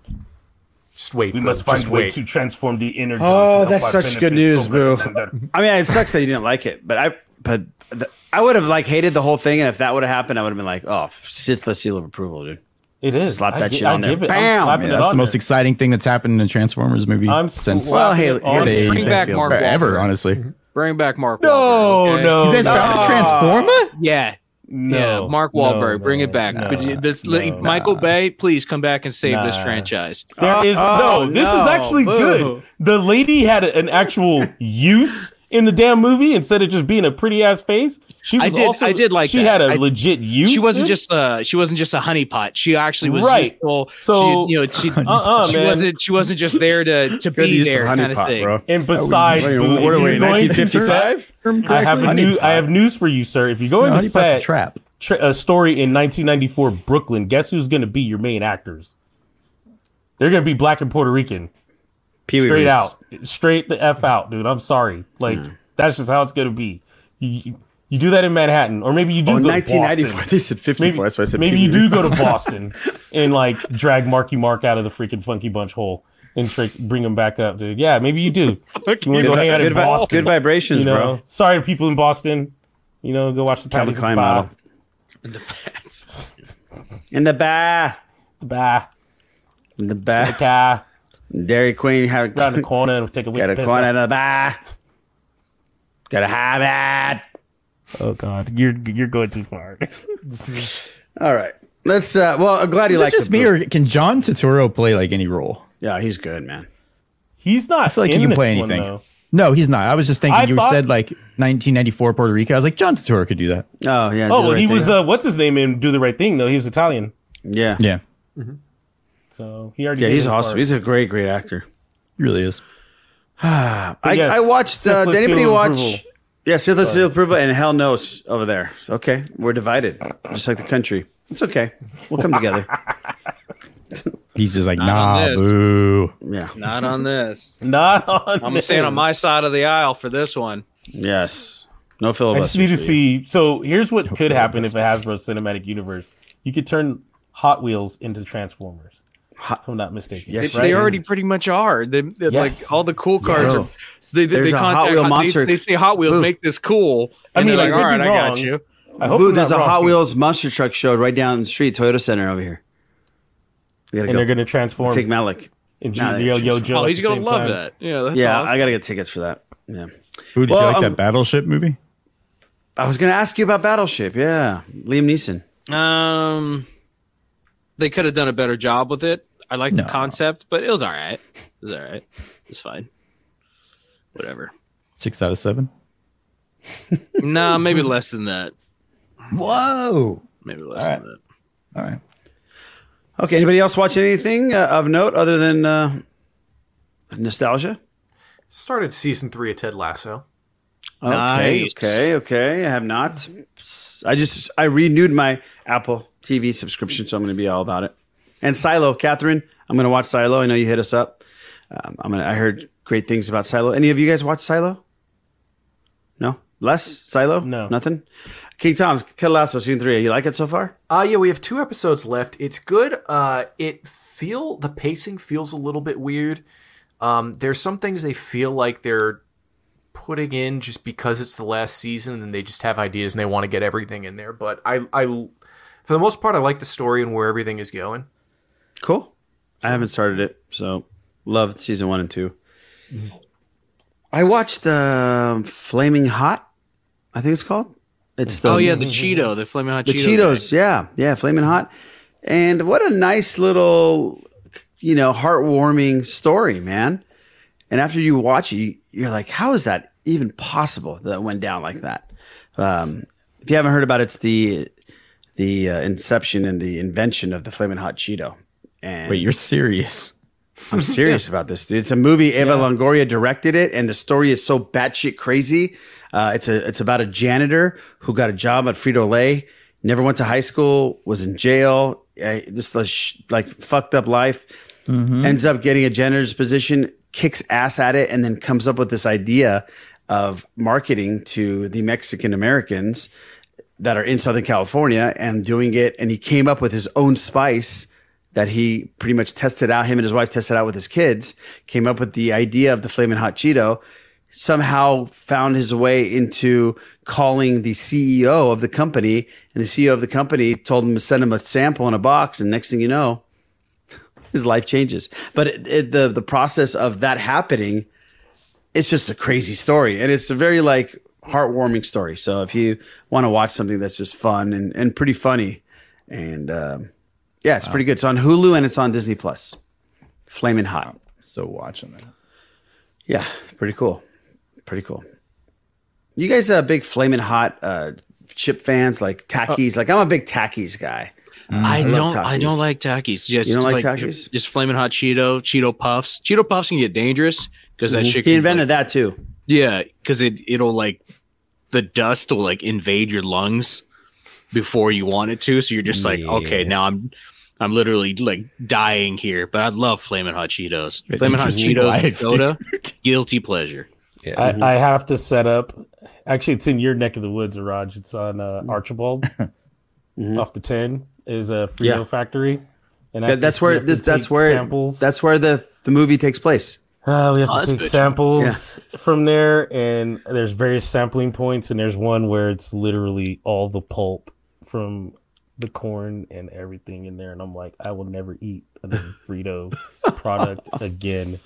Just wait.
We
bro.
must find a way to transform the inner.
Oh, that's such good news, Boo. <laughs> I mean, it sucks that you didn't like it, but I, but the, I would have like hated the whole thing, and if that would have happened, I would have been like, oh, Sith seal of approval, dude.
It is.
Slap that
gi-
shit
I
on there.
it-
Bam.
slapping
Yeah,
it
that's
on
the most
there.
exciting thing that's happened in a Transformers movie
I'm
since
Well, hey,
slapping it on
here's-
Bring back Mark
or ever, honestly. Mm-hmm.
Bring back Mark.
No,
Wahlberg, okay?
no,
You guys found a Transformer?
Yeah.
No,
yeah, Mark
no,
Wahlberg, bring
no,
it back.
no,
but you, this,
no.
Michael Bay, please come back and save this
Nah.
franchise.
There is
Oh,
no. This
no.
is actually
Boo.
good. The lady had an actual <laughs> use in the damn movie instead of just being a pretty ass face. She was
I did.
also,
I did like
She
that.
had a
I-
legit use.
She wasn't just uh she wasn't just a honeypot. She actually was
Right.
useful.
So-
she, you know, she, <laughs>
Uh-uh,
she
man.
wasn't she wasn't just there to to be
use
there kind of
honeypot,
thing.
bro.
And besides,
Wait, what are we,
you're going to
1955?
set- I have a new. I have news for you, sir. If you're going
No,
to
honeypot's a trap.
tra- a story in 1994 Brooklyn, guess who's going to be your main actors? They're going to be black and Puerto Rican.
Pee-wee
straight
Reese.
out, straight the f out, dude. I'm sorry. Like hmm. that's just how it's going to be. You, you, you do that in Manhattan, or maybe you do.
Oh,
go to
1994.
Boston.
They said 54.
Maybe,
That's why I said
maybe you
Pee-wee
do go to Boston <laughs> and like drag Marky Mark out of the freaking Funky Bunch hole and trick, bring him back up, dude. Yeah, maybe you do. <laughs> You want to
Good
go hang out in
good vi-
Boston?
good vibrations,
you know?
bro.
Sorry, to people in Boston. You know, go watch the
Calvin
Paddy's
Klein
Bar.
model. In the bar.
The bar.
In the bar.
The car.
Dairy Queen have
Around the corner and take a week.
got <laughs> a
piss
corner
out.
in the bar. Gotta have it.
Oh God, you're you're going too far. <laughs>
All right. Let's uh well I'm glad you
Is it
like
just me, or can John Turturro play like any role?
Yeah, he's good, man.
He's not.
I feel like he can play anything.
though.
no, he's not. I was just thinking
I
you
thought-
said like 1994 Puerto Rico. I was like John Turturro could do that.
Oh yeah.
Oh, well, he was. Uh, what's his name in Do the Right Thing though? He was Italian,
yeah.
Yeah,
so he already.
Yeah, he's awesome.
part.
He's a great, great actor.
he really is. <sighs>
I,
yes,
I watched. Uh, did anybody watch?
approval.
Yeah, syphilis seal approval and hell knows over there. Okay, we're divided, just like the country. It's okay. We'll come together. <laughs>
He's just like
Not
nah,
on
boo.
Yeah.
Not on this. <laughs>
Not on.
I'm gonna stand on my side of the aisle for this one.
Yes. No filibuster.
I just
filibuster.
need to
for you.
see. So here's what could happen if it has a Hasbro Cinematic Universe. You could turn Hot Wheels into Transformers. If I'm not mistaken.
Yes,
They,
right?
they already pretty much are. They, they-
Yes.
like all the cool cars.
Yes.
Are, so they, they, they
a Hot
contact.
Wheel
they-
monster-
They, say Hot Wheels
Boo.
make this cool.
I
And
mean, I
like, all right, I got you.
I hope
Boo, there's a
not wrong,
Hot
people.
Wheels monster truck show right down the street, Toyota Center over here. We
and
go.
they're going to transform.
take Malik.
and
Nah,
Yo Yo. Joe.
Oh, he's gonna love
time.
that. Yeah, that's
yeah,
awesome.
I gotta get tickets for that. Yeah.
Who did
Well,
you like
um,
that Battleship movie?
I was gonna ask you about Battleship. Yeah, Liam Neeson.
Um, they could have done a better job with it. I like
No.
the concept, but it was all right. It was all right. It's fine. Whatever.
Six out of seven. <laughs>
nah, maybe less than that.
Whoa!
Maybe less
All
than
right.
that.
All right.
Okay. Anybody else watching anything uh, of note other than uh, nostalgia?
Started season three of Ted Lasso.
Okay,
Nice.
okay, okay. I have not. I just I renewed my Apple TV subscription, so I'm going to be all about it. And Silo, Catherine, I'm going to watch Silo. I know you hit us up. Um, I'm gonna. I heard great things about Silo. Any of you guys watch Silo? No, less Silo.
No.
nothing. King Tom, Ted Lasso season three. You like it so far?
Uh yeah, we have two episodes left. It's good. Uh it feel the pacing feels a little bit weird. Um there's some things they feel like they're putting in just because it's the last season and they just have ideas and they want to get everything in there, but I I for the most part I like the story and where everything is going.
Cool. I haven't started it, so loved season one and 2 I watched um Flaming Hot. I think it's called. It's the
Oh yeah, the Cheeto, the flaming hot
the
Cheeto.
Cheetos, yeah, yeah, flaming hot. And what a nice little, you know, heartwarming story, man. And after you watch it, you, you're like, how is that even possible that it went down like that? Um, if you haven't heard about it, it's the the uh, inception and the invention of the flaming hot Cheeto. And
Wait, you're serious? <laughs>
I'm serious about this, dude. It's a movie. Eva Longoria directed it, and the story is so batshit crazy. Uh, it's a it's about a janitor who got a job at Frito Lay, never went to high school, was in jail, uh, just a sh- like fucked up life. Ends up getting a janitor's position, kicks ass at it, and then comes up with this idea of marketing to the Mexican Americans that are in Southern California and doing it. And he came up with his own spice that he pretty much tested out. Him and his wife tested out with his kids. Came up with the idea of the flaming hot Cheeto. Somehow found his way into calling the CEO of the company, and the CEO of the company told him to send him a sample in a box, and next thing you know, <laughs> his life changes. But it, it, the the process of that happening, it's just a crazy story, and it's a very like heartwarming story. So if you want to watch something that's just fun and, and pretty funny, and um, yeah, it's pretty good. It's on Hulu and it's on Disney Plus. Flaming hot.
So watching that.
Yeah, pretty cool. Pretty cool. You guys are big flaming hot uh, chip fans, like Takis. like I'm a big Takis guy.
I,
love
don't. I don't like Takis. Just
You don't like
like
Takis?
Just flaming hot Cheeto, Cheeto puffs. Cheeto puffs can get dangerous because that
Mhm.
shit.
He
can,
invented that too.
Yeah, because it it'll like the dust will like invade your lungs before you want it to. So you're just like, okay, now I'm I'm literally like dying here. But I love flaming hot Cheetos.
An
Flaming hot Cheetos
life,
soda, <laughs> guilty pleasure.
I, I have to set up. Actually, it's in your neck of the woods, Raj. It's on uh, Archibald, <laughs> off the ten is a Frito
Yeah.
factory, and
That- that's where this. That's where
samples.
that's where the the movie takes place.
Uh, we have
Oh,
to take
good.
samples from there, and there's various sampling points, and there's one where it's literally all the pulp from the corn and everything in there, and I'm like, I will never eat another Frito <laughs> product again.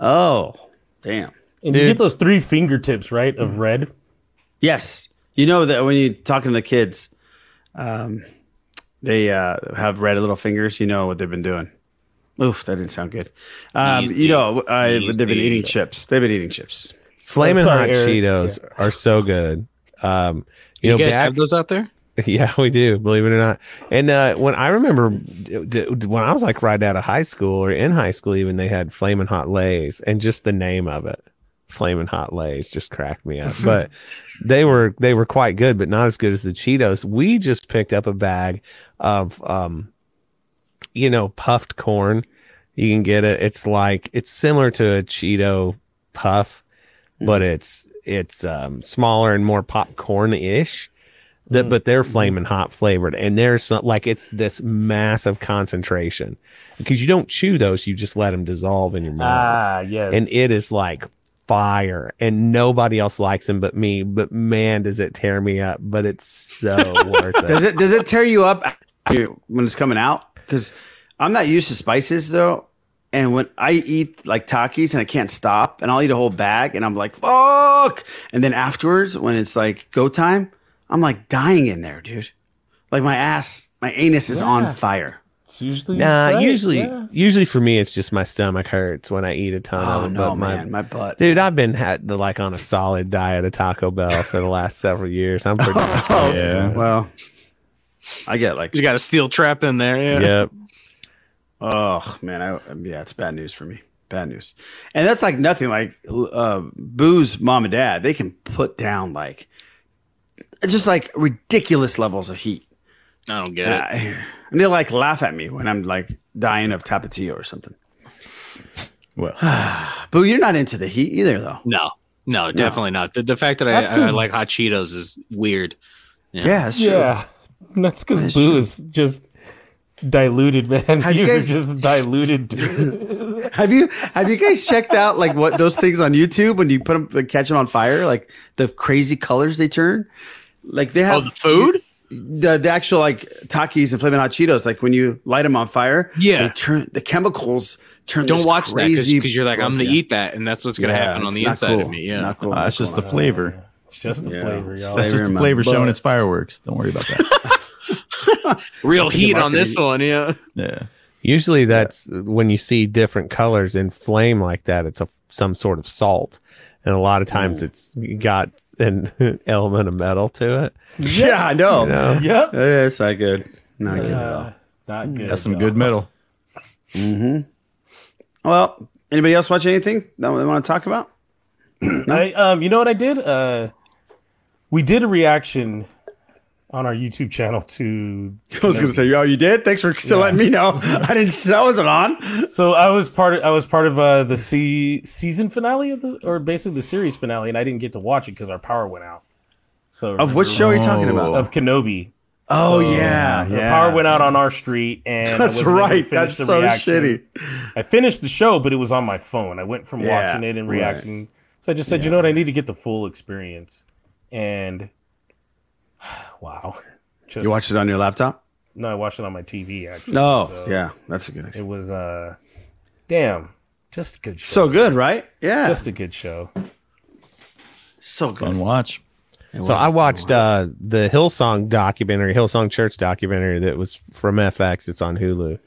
Oh, damn!
And you get those three fingertips, right, of red.
Yes, you know that when you're talking to the kids, um, they uh, have red little fingers. You know what they've been doing. Oof, that didn't sound good. Um, you know, uh, they've been eating chips. They've been eating chips.
Flaming hot
sorry, Eric.
Cheetos are so good. Um, you,
You,
know,
guys
back-
have those out there? <laughs>
Yeah, we do. Believe it or not. And uh, when I remember d- d- when I was like right out of high school or in high school, even they had flaming hot lays, and just the name of it, flaming hot lays, just cracked me up. But <laughs> they were they were quite good, but not as good as the Cheetos. We just picked up a bag of um, you know, puffed corn. You can get it. It's like it's similar to a Cheeto puff, but it's it's um, smaller and more popcorn ish. That, but they're flaming hot flavored, and there's some, like it's this massive concentration because you don't chew those; you just let them dissolve in your mouth.
Ah, yes.
and it is like fire, and nobody else likes them but me. But man, does it tear me up! But it's so <laughs> worth it.
Does it does it tear you up when it's coming out? Because I'm not used to spices though, and when I eat like Takis and I can't stop, and I'll eat a whole bag, and I'm like fuck, and then afterwards when it's like go time, I'm like dying in there, dude. Like my ass, my anus is on fire.
It's usually
Nah,
right,
usually,
yeah.
usually for me, it's just my stomach hurts when I eat a ton
Oh
of it.
no,
but my,
man, my butt.
dude, I've been had the, like on a solid diet of Taco Bell for the last several years. I'm <laughs> pretty much
Oh,
Yeah.
Well, I get like
You got a steel trap in there. Yeah.
yep.
Oh man, I, yeah, it's bad news for me. Bad news, and that's like nothing. Like uh, Boo's mom and dad, they can put down like just like ridiculous levels of heat,
I don't get
and,
it.
I- and they like laugh at me when I'm like dying of tapatio or something.
Well, <sighs>
Boo, you're not into the heat either, though.
No, no, definitely not. The, the fact that I,
That's
I,
'cause-
like hot Cheetos is weird.
Yeah, that's true.
Yeah, that's because Boo
true.
is just diluted, man.
Have you
You're
guys-
just diluted. dude. <laughs>
Have you have you guys checked out like what those things on YouTube when you put them like, catch them on fire, like the crazy colors they turn? Like they have
Oh, the food?
the, the actual like Takis and flaming Hot Cheetos. Like when you light them on fire,
Yeah.
they turn the chemicals turn.
Don't
this
watch that because you're like, I'm going to
Yeah.
eat that, and that's what's going to
Yeah,
happen on
it's
the inside
cool.
of me. Yeah.
Not cool.
uh,
not
it's just the flavor.
It's just the
Yeah,
flavor, y'all.
That's just the flavor showing its fireworks. Don't worry about that. <laughs> <laughs>
Real
That's
heat on this one. Yeah.
yeah.
Usually, that's when you see different colors in flame like that. It's a some sort of salt, and a lot of times it's got an <laughs> element of metal to it.
Yeah, I know.
You know?
Yep.
Yeah, It's not good. Not good at all.
Uh, not good.
That's some
y'all.
good metal. Hmm.
Well, anybody else watch anything that they want to talk about? <clears throat>
I, um, you know what I did? Uh, we did a reaction on our YouTube channel to. <laughs>
I was going to say, oh, you did. Thanks for still letting me know. <laughs> I didn't. I wasn't on.
So I was part of I was part of uh, the se- season finale of the or basically the series finale, and I didn't get to watch it because our power went out. So
Of which show are you talking about?
Of Kenobi.
Oh yeah,
The
yeah.
power went out on our street, and
That's
wasn't to
right. That's
the
so
reaction.
shitty.
I finished the show, but it was on my phone. I went from
Yeah,
watching it and
right.
reacting. So I just said, you know what, I need to get the full experience. And <sighs> wow.
you watched it on your laptop?
No, I watched it on my TV. Actually.
No,
So
yeah, that's a good.
It was uh, damn, just a good show.
So good, right? Yeah,
just a good show.
So good.
Fun watch.
So I watched uh, the Hillsong documentary, Hillsong Church documentary that was from FX. It's on Hulu,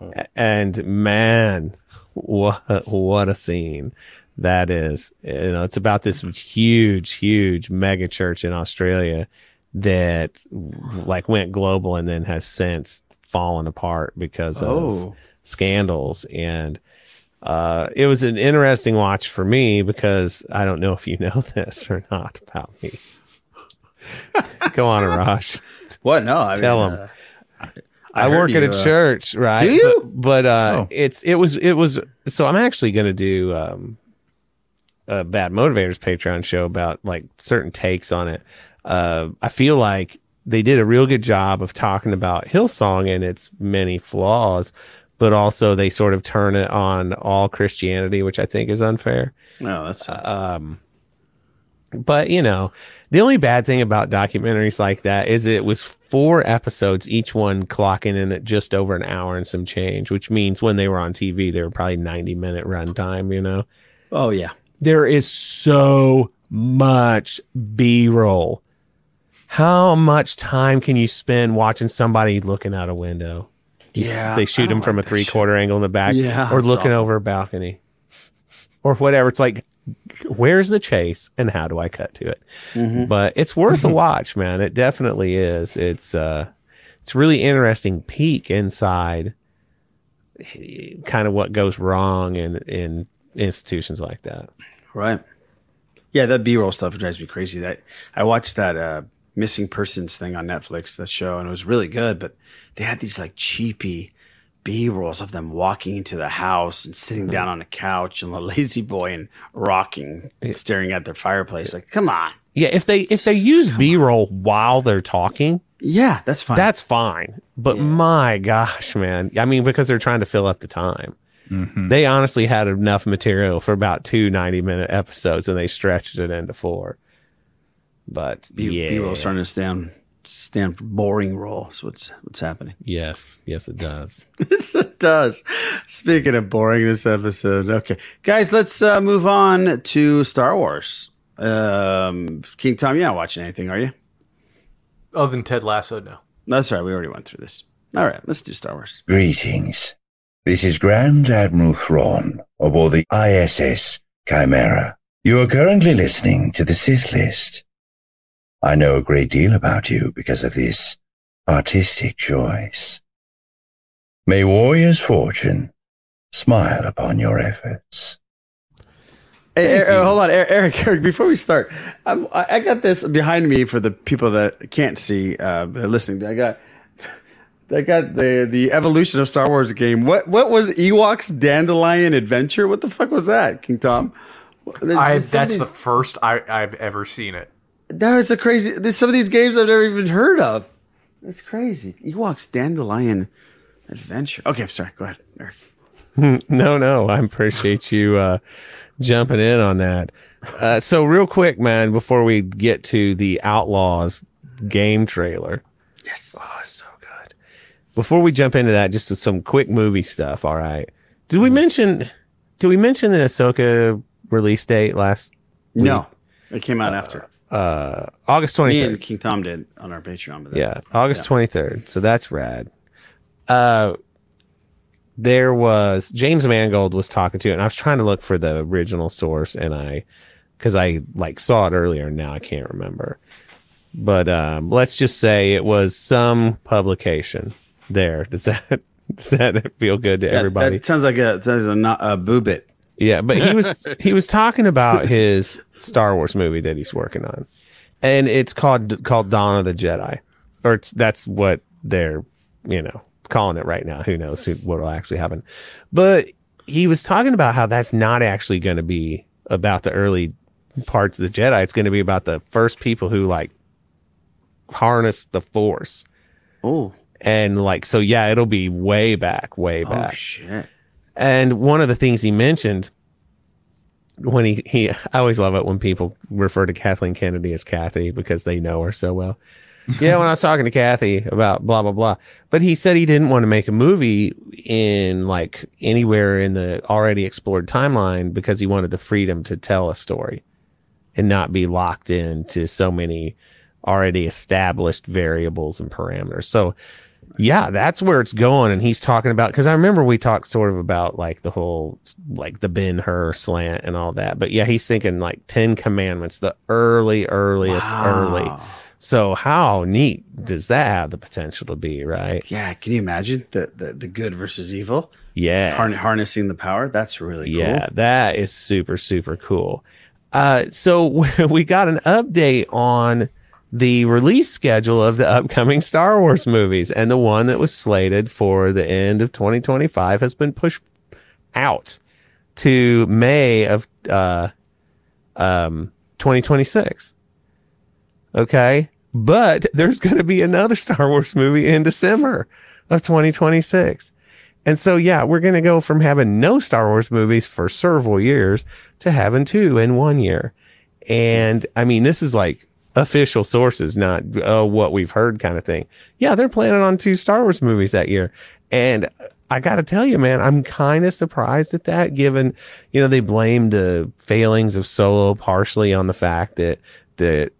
A- and man, what what a scene that is! You know, it's about this huge, huge mega church in Australia that like went global and then has since fallen apart because of
Oh.
scandals and. Uh, it was an interesting watch for me because I don't know if you <laughs> know this or not about me. <laughs> Go on, Arash.
What? No, I
tell
mean,
him.
uh,
I,
heard
work at a
uh,
church, right?
Do you?
But, but, uh,
Oh.
it's it was it was so I'm actually going to do um, a bad motivators Patreon show about like certain takes on it. Uh, I feel like they did a real good job of talking about Hillsong and its many flaws, but also they sort of turn it on all Christianity, which I think is unfair.
No, that's
um but you know the only bad thing about documentaries like that is it was four episodes each one clocking in at just over an hour and some change which means when they were on tv they were probably 90 minute runtime you know
Oh yeah.
there is so much b-roll how much time can you spend watching somebody looking out a window You s-
Yeah,
they shoot them from
like
a three quarter angle in the back
Yeah,
or looking
awful.
over a balcony or whatever it's like where's the chase and how do i cut to it
Mhm.
but it's worth a <laughs> watch man it definitely is it's uh it's really interesting peek inside kind of what goes wrong in in institutions like that
Right. Yeah, that B roll stuff drives me crazy. That I watched that uh, missing persons thing on Netflix, that show, and it was really good. But they had these like cheapy B rolls of them walking into the house and sitting hmm. down on a couch and the <laughs> lazy boy and rocking, and staring at their fireplace. Like, come on.
yeah if they if they use b-roll while they're talking
Yeah, that's fine.
that's fine but my gosh man i mean because they're trying to fill up the time mm-hmm. they honestly had enough material for about two 90 minute episodes and they stretched it into four but
B
yeah
B roll starting to stand stand for boring role. Is what's what's happening.
yes yes it does <laughs>
yes, it does. Speaking of boring, this episode. Okay, guys, let's uh, move on to Star Wars. Um, King Tom, you're not watching anything, are you?
Other than Ted Lasso, no.
That's right. We already went through this. All right, let's do Star Wars.
Greetings. This is Grand Admiral Thrawn aboard the ISS Chimaera. You are currently listening to the Sith List. I know a great deal about you because of this artistic choice. May warrior's fortune smile upon your efforts.
Hey, Er- hold on, Er- Eric. <laughs> Eric, before we start, I'm, I I got this behind me for the people that can't see, uh, listening. I got, I got the the evolution of Star Wars game. What what was Ewoks Dandelion Adventure? What the fuck was that, King Tom?
I, that's the first I, I've ever seen it.
That is a crazy. Some of these games I've never even heard of. That's crazy. Ewoks Dandelion Adventure. Okay, I'm sorry. Go ahead, <laughs>
no, no, I appreciate you uh, jumping in on that. Uh, so, real quick, man, before we get to the Outlaws game trailer.
Yes.
Oh, it's so good. Before we jump into that, just some quick movie stuff. All right. Did we mention? Did we mention the Ahsoka release date last?
No, it came out after.
Uh, August twenty
Me and King Tom did on our Patreon. But
Yeah, August
yeah.
twenty third. So that's rad. Uh, there was James Mangold was talking to, and I was trying to look for the original source, and I, because I like saw it earlier, and now I can't remember. But um, let's just say it was some publication. There, does that <laughs> does that feel good to
That-
everybody?
That sounds like a sounds like a, not a Boo Bit.
Yeah, but he was <laughs> he was talking about his Star Wars movie that he's working on, and it's called called Dawn of the Jedi, or it's that's what they're you know calling it right now. Who knows what will actually happen? But he was talking about how that's not actually going to be about the early parts of the Jedi. It's going to be about the first people who like harness the Force.
Oh,
and like so, yeah, it'll be way back, way oh, back.
Oh shit.
And one of the things he mentioned when he, he I always love it when people refer to Kathleen Kennedy as Kathy because they know her so well. <laughs> yeah, when I was talking to Kathy about blah blah blah. But he said he didn't want to make a movie in like anywhere in the already explored timeline because he wanted the freedom to tell a story and not be locked into so many already established variables and parameters. So yeah, that's where it's going. And he's talking about because I remember we talked sort of about like the whole like the Ben Hur slant and all that. But yeah, he's thinking like Ten Commandments, the early, earliest, early. So how neat does that have the potential to be, right?
Yeah, can you imagine the the, the good versus evil?
Yeah.
Harn- harnessing the power. That's really cool.
Yeah, that is super, super cool. Uh, so <laughs> we got an update on the release schedule of the upcoming Star Wars movies, and the one that was slated for the end of 2025 has been pushed out to May of uh, um, 2026. Okay. But there's going to be another Star Wars movie in December of 2026. And so, yeah, we're going to go from having no Star Wars movies for several years to having two in one year. And I mean, this is like official sources, not uh, what we've heard kind of thing. Yeah, they're planning on two Star Wars movies that year. And I got to tell you, man, I'm kind of surprised at that given, you know, they blamed the failings of Solo partially on the fact that, that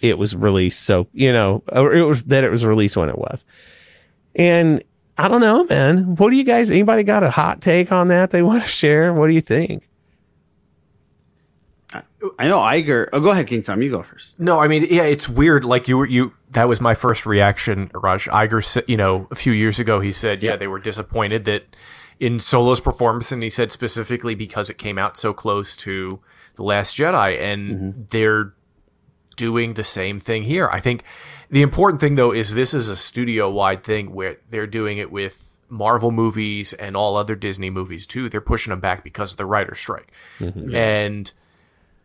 it was released so, you know, or it was that it was released when it was. And I don't know, man. What do you guys, anybody got a hot take on that they want to share? What do you think?
I know Iger. Oh, go ahead, King Tom. You go first.
No, I mean, yeah, it's weird. Like you were, you that was my first reaction. Raj Iger, said, you know, a few years ago, he said, yeah, they were disappointed that in Solo's performance, and he said specifically because it came out so close to the Last Jedi, and they're doing the same thing here. I think the important thing though is this is a studio wide thing where they're doing it with Marvel movies and all other Disney movies too. They're pushing them back because of the writer's strike.
Mhm.
And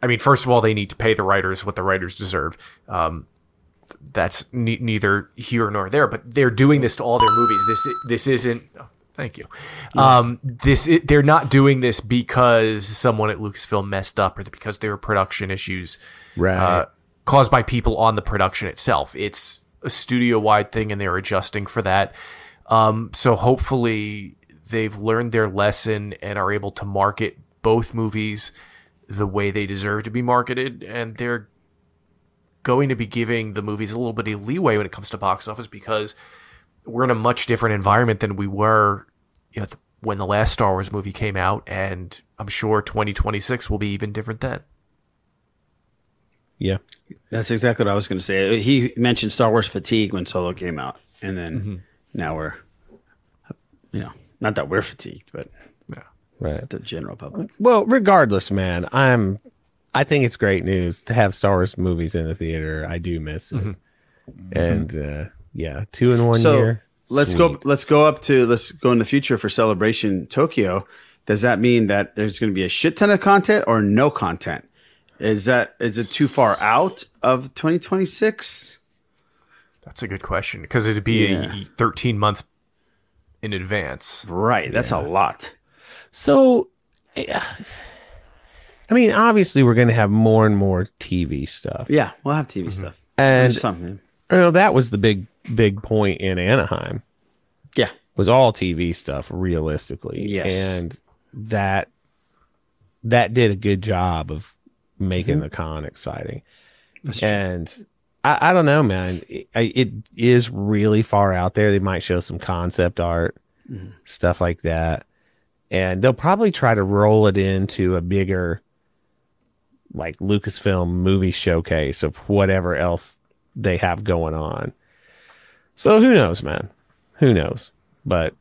I mean, first of all, they need to pay the writers what the writers deserve. Um, that's ne- neither here nor there, but they're doing this to all their movies. This this isn't. oh, thank you. Um, this they're not doing this because someone at Lucasfilm messed up or because there were production issues
Right.
uh, caused by people on the production itself. It's a studio wide thing, and they're adjusting for that. Um, so hopefully they've learned their lesson and are able to market both movies the way they deserve to be marketed, and they're going to be giving the movies a little bit of leeway when it comes to box office because we're in a much different environment than we were you know, th- when the last Star Wars movie came out, and I'm sure 2026 will be even different then.
Yeah.
That's exactly what I was going to say. He mentioned Star Wars fatigue when Solo came out, and then
Mm-hmm.
now we're, you know, not that we're fatigued, but
Right.
the general public.
Well, regardless, man, I'm. I think it's great news to have Star Wars movies in the theater. I do miss it, and uh, yeah, two in one
so
year.
let's go. Let's go up to. Let's go in the future for Celebration Tokyo. Does that mean that there's going to be a shit ton of content or no content? Is that is it too far out of 2026?
That's a good question because it'd be
Yeah.
a 13 months in advance.
Right. That's a lot.
So, eh, <sighs> I mean, obviously, we're going to have more and more TV stuff.
Yeah, we'll have TV stuff.
And
There's something.
you know that was the big big point in Anaheim.
Yeah.
was all TV stuff realistically.
Yes.
and that that did a good job of making
Mhm.
the con exciting.
That's true.
and I, I don't know, man. It, I- it is really far out there. They might show some concept art,
Mhm.
stuff like that, and they'll probably try to roll it into a bigger, like Lucasfilm movie showcase of whatever else they have going on. So who knows, man? Who knows? But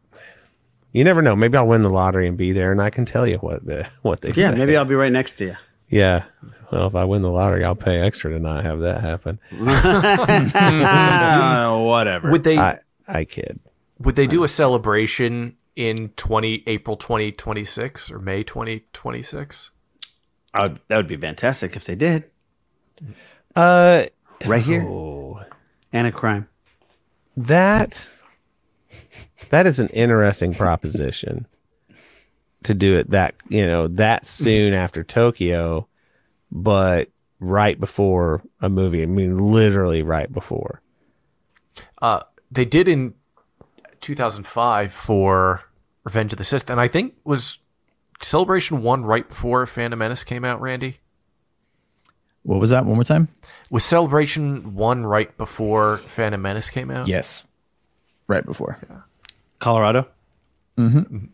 you never know. Maybe I'll win the lottery and be there, and I can tell you what the <laughs> what they
Yeah,
say.
maybe I'll be right next to you.
Yeah. Well, if I win the lottery, I'll pay extra to not have that happen. <laughs>
Hmm, whatever.
Would they
I, I kid.
would they do a celebration in 20 April 2026 or May 2026?
I would, that would be fantastic if they did.
Uh,
Right here.
oh,
And a crime.
that that is an interesting proposition to do it that you know that soon after Tokyo, but right before a movie. I mean, literally right before.
Uh, they did in 2005 for Revenge of the Sith, and I think was Celebration one right before Phantom Menace came out. Randy,
What was that? One more time?
was Celebration one right before Phantom Menace came out?
Yes. Right before. Yeah.
Colorado.
Mm-hmm.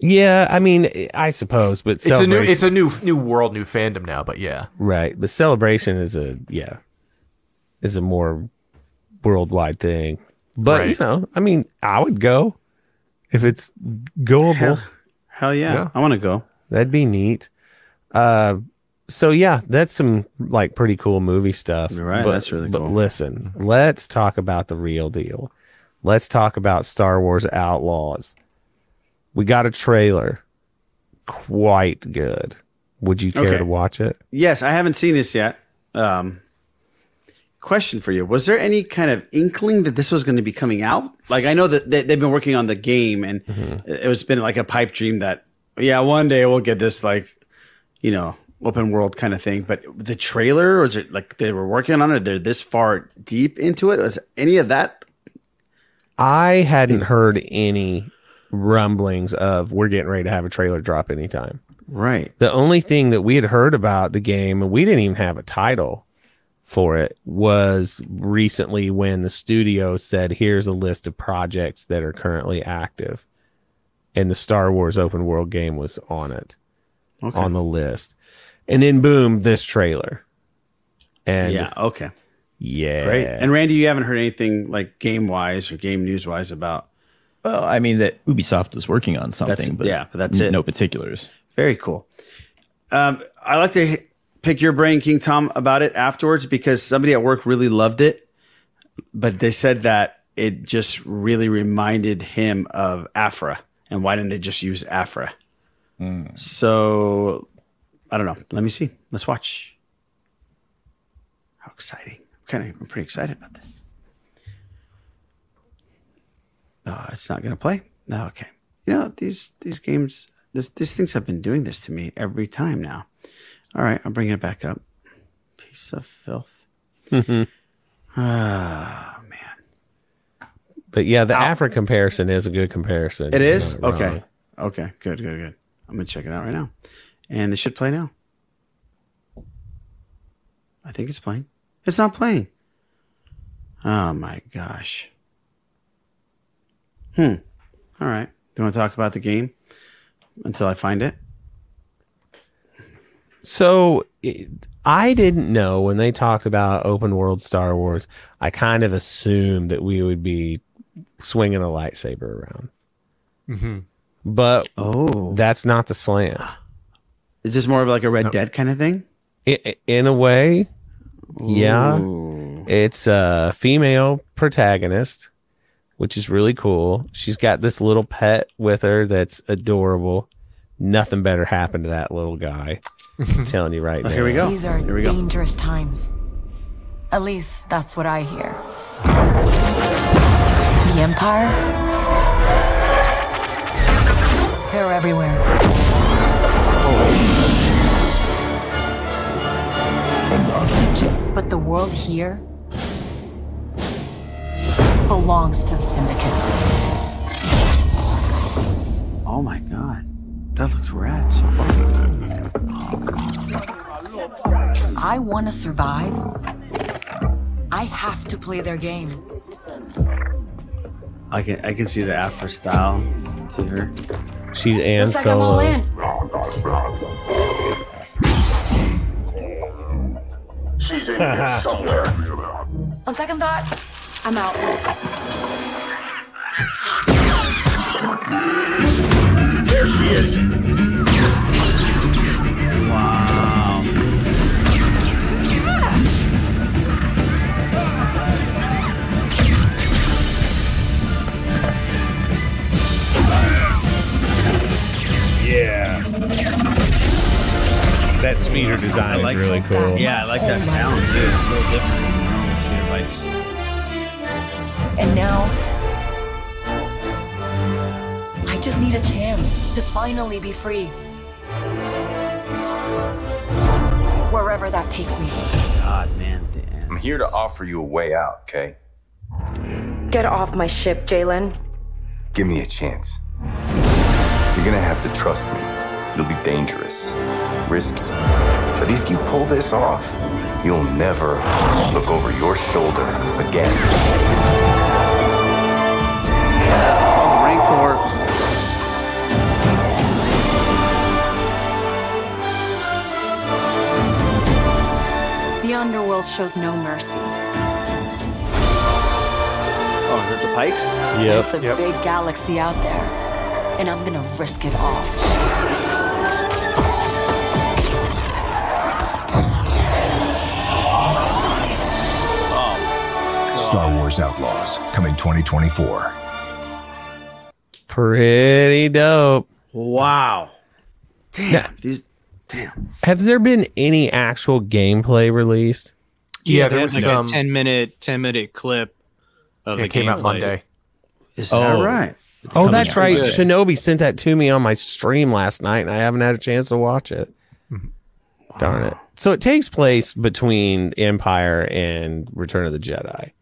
Yeah, I mean, I suppose, but
It's a new, it's a new, new world, new fandom now. But yeah,
right. But celebration is a yeah, is a more worldwide thing. But you know, I mean, I would go if it's goable.
Hell, hell yeah.
Yeah.
I want to go.
That'd be neat. Uh, so yeah, that's some like pretty cool movie stuff.
You're right,
But,
that's really cool.
but listen, let's talk about the real deal. Let's talk about Star Wars Outlaws. We got a trailer, quite good. Would you care
Okay.
to watch it?
Yes, I haven't seen this yet. Um, question for you: Was there any kind of inkling that this was going to be coming out? Like, I know that they, they've been working on the game, and mm-hmm. it was been like a pipe dream that, yeah, one day we'll get this like, you know, open world kind of thing. But the trailer, was it like they were working on it? They're this far deep into it. Was any of that?
I hadn't heard any rumblings of we're getting ready to have a trailer drop anytime.
Right.
The only thing that we had heard about the game, and we didn't even have a title for it, was recently when the studio said, here's a list of projects that are currently active. And the Star Wars open world game was on it,
Okay.
on the list. And then boom, this trailer. And
yeah. Okay.
yeah.
Great. And Randy, you haven't heard anything like game wise or game news wise about
Well, I mean that Ubisoft was working on something,
That's-
but
yeah, but that's
n-
it.
No particulars.
Very cool. Um, I like to h- pick your brain, King Tom, about it afterwards because somebody at work really loved it, but they said that it just really reminded him of Aphra. And why didn't they just use Aphra? So I don't know. Let me see. Let's watch. How exciting! I'm kind of I'm pretty excited about this. Oh, it's not going to play. No, okay. You know these these games. This, these things have been doing this to me every time now. All right, I'm bringing it back up. Piece of filth. Ah, man.
But yeah, the Aphra comparison is a good comparison.
it is okay. Okay, good, good, good. I'm gonna check it out right now, and it should play now. I think it's playing. It's not playing. Oh my gosh. Hmm. All right. Do you want to talk about the game until I find it?
So it, I didn't know when they talked about open world Star Wars. I kind of assumed that we would be swinging a lightsaber around,
mm-hmm.
but
oh,
that's not the slant. <gasps>
Is this more of like a Red Dead kind of thing?
I- in a way, yeah. It's a female protagonist, which is really cool. She's got this little pet with her that's adorable. Nothing better happened to that little guy. I'm <laughs> telling you right now. Here we go.
These are dangerous times. At least that's what I hear. The Empire? They're everywhere. But the world here belongs to the syndicates.
Oh my god. That looks rad so far.
If I want to survive, I have to play their game.
I can I can see the Afro style to her.
She's Anne
Looks like I'm all
Solo.
in.
She's in here <laughs> somewhere.
On second thought, I'm out.
There she is.
That speeder design is really cool.
Yeah, I like oh that sound too. It's a little different than normal speeder bikes.
And now, I just need a chance to finally be free. Wherever that takes me.
God, man, the,
I'm here to offer you a way out, okay?
Get off my ship, Jaylen.
Give me a chance. You're gonna have to trust me. It'll be dangerous, risky. But if you pull this off, you'll never look over your shoulder again.
Oh, Rancor.
The underworld shows no mercy.
Oh, is it the Pikes? Yeah.
It's a big galaxy out there, and I'm gonna risk it all.
Star Wars Outlaws coming 2024.
Pretty dope.
Wow. Damn. These. Damn.
Has there been any actual gameplay released?
Yeah, there was like a um, ten minute, ten minute clip of
It
the
came out. Monday.
Is
Oh.
that right?
Oh, that's
out.
right.
Good.
Shinobi sent that to me on my stream last night, and I haven't had a chance to watch it. Mm-hmm. Darn it. So it takes place between Empire and Return of the Jedi.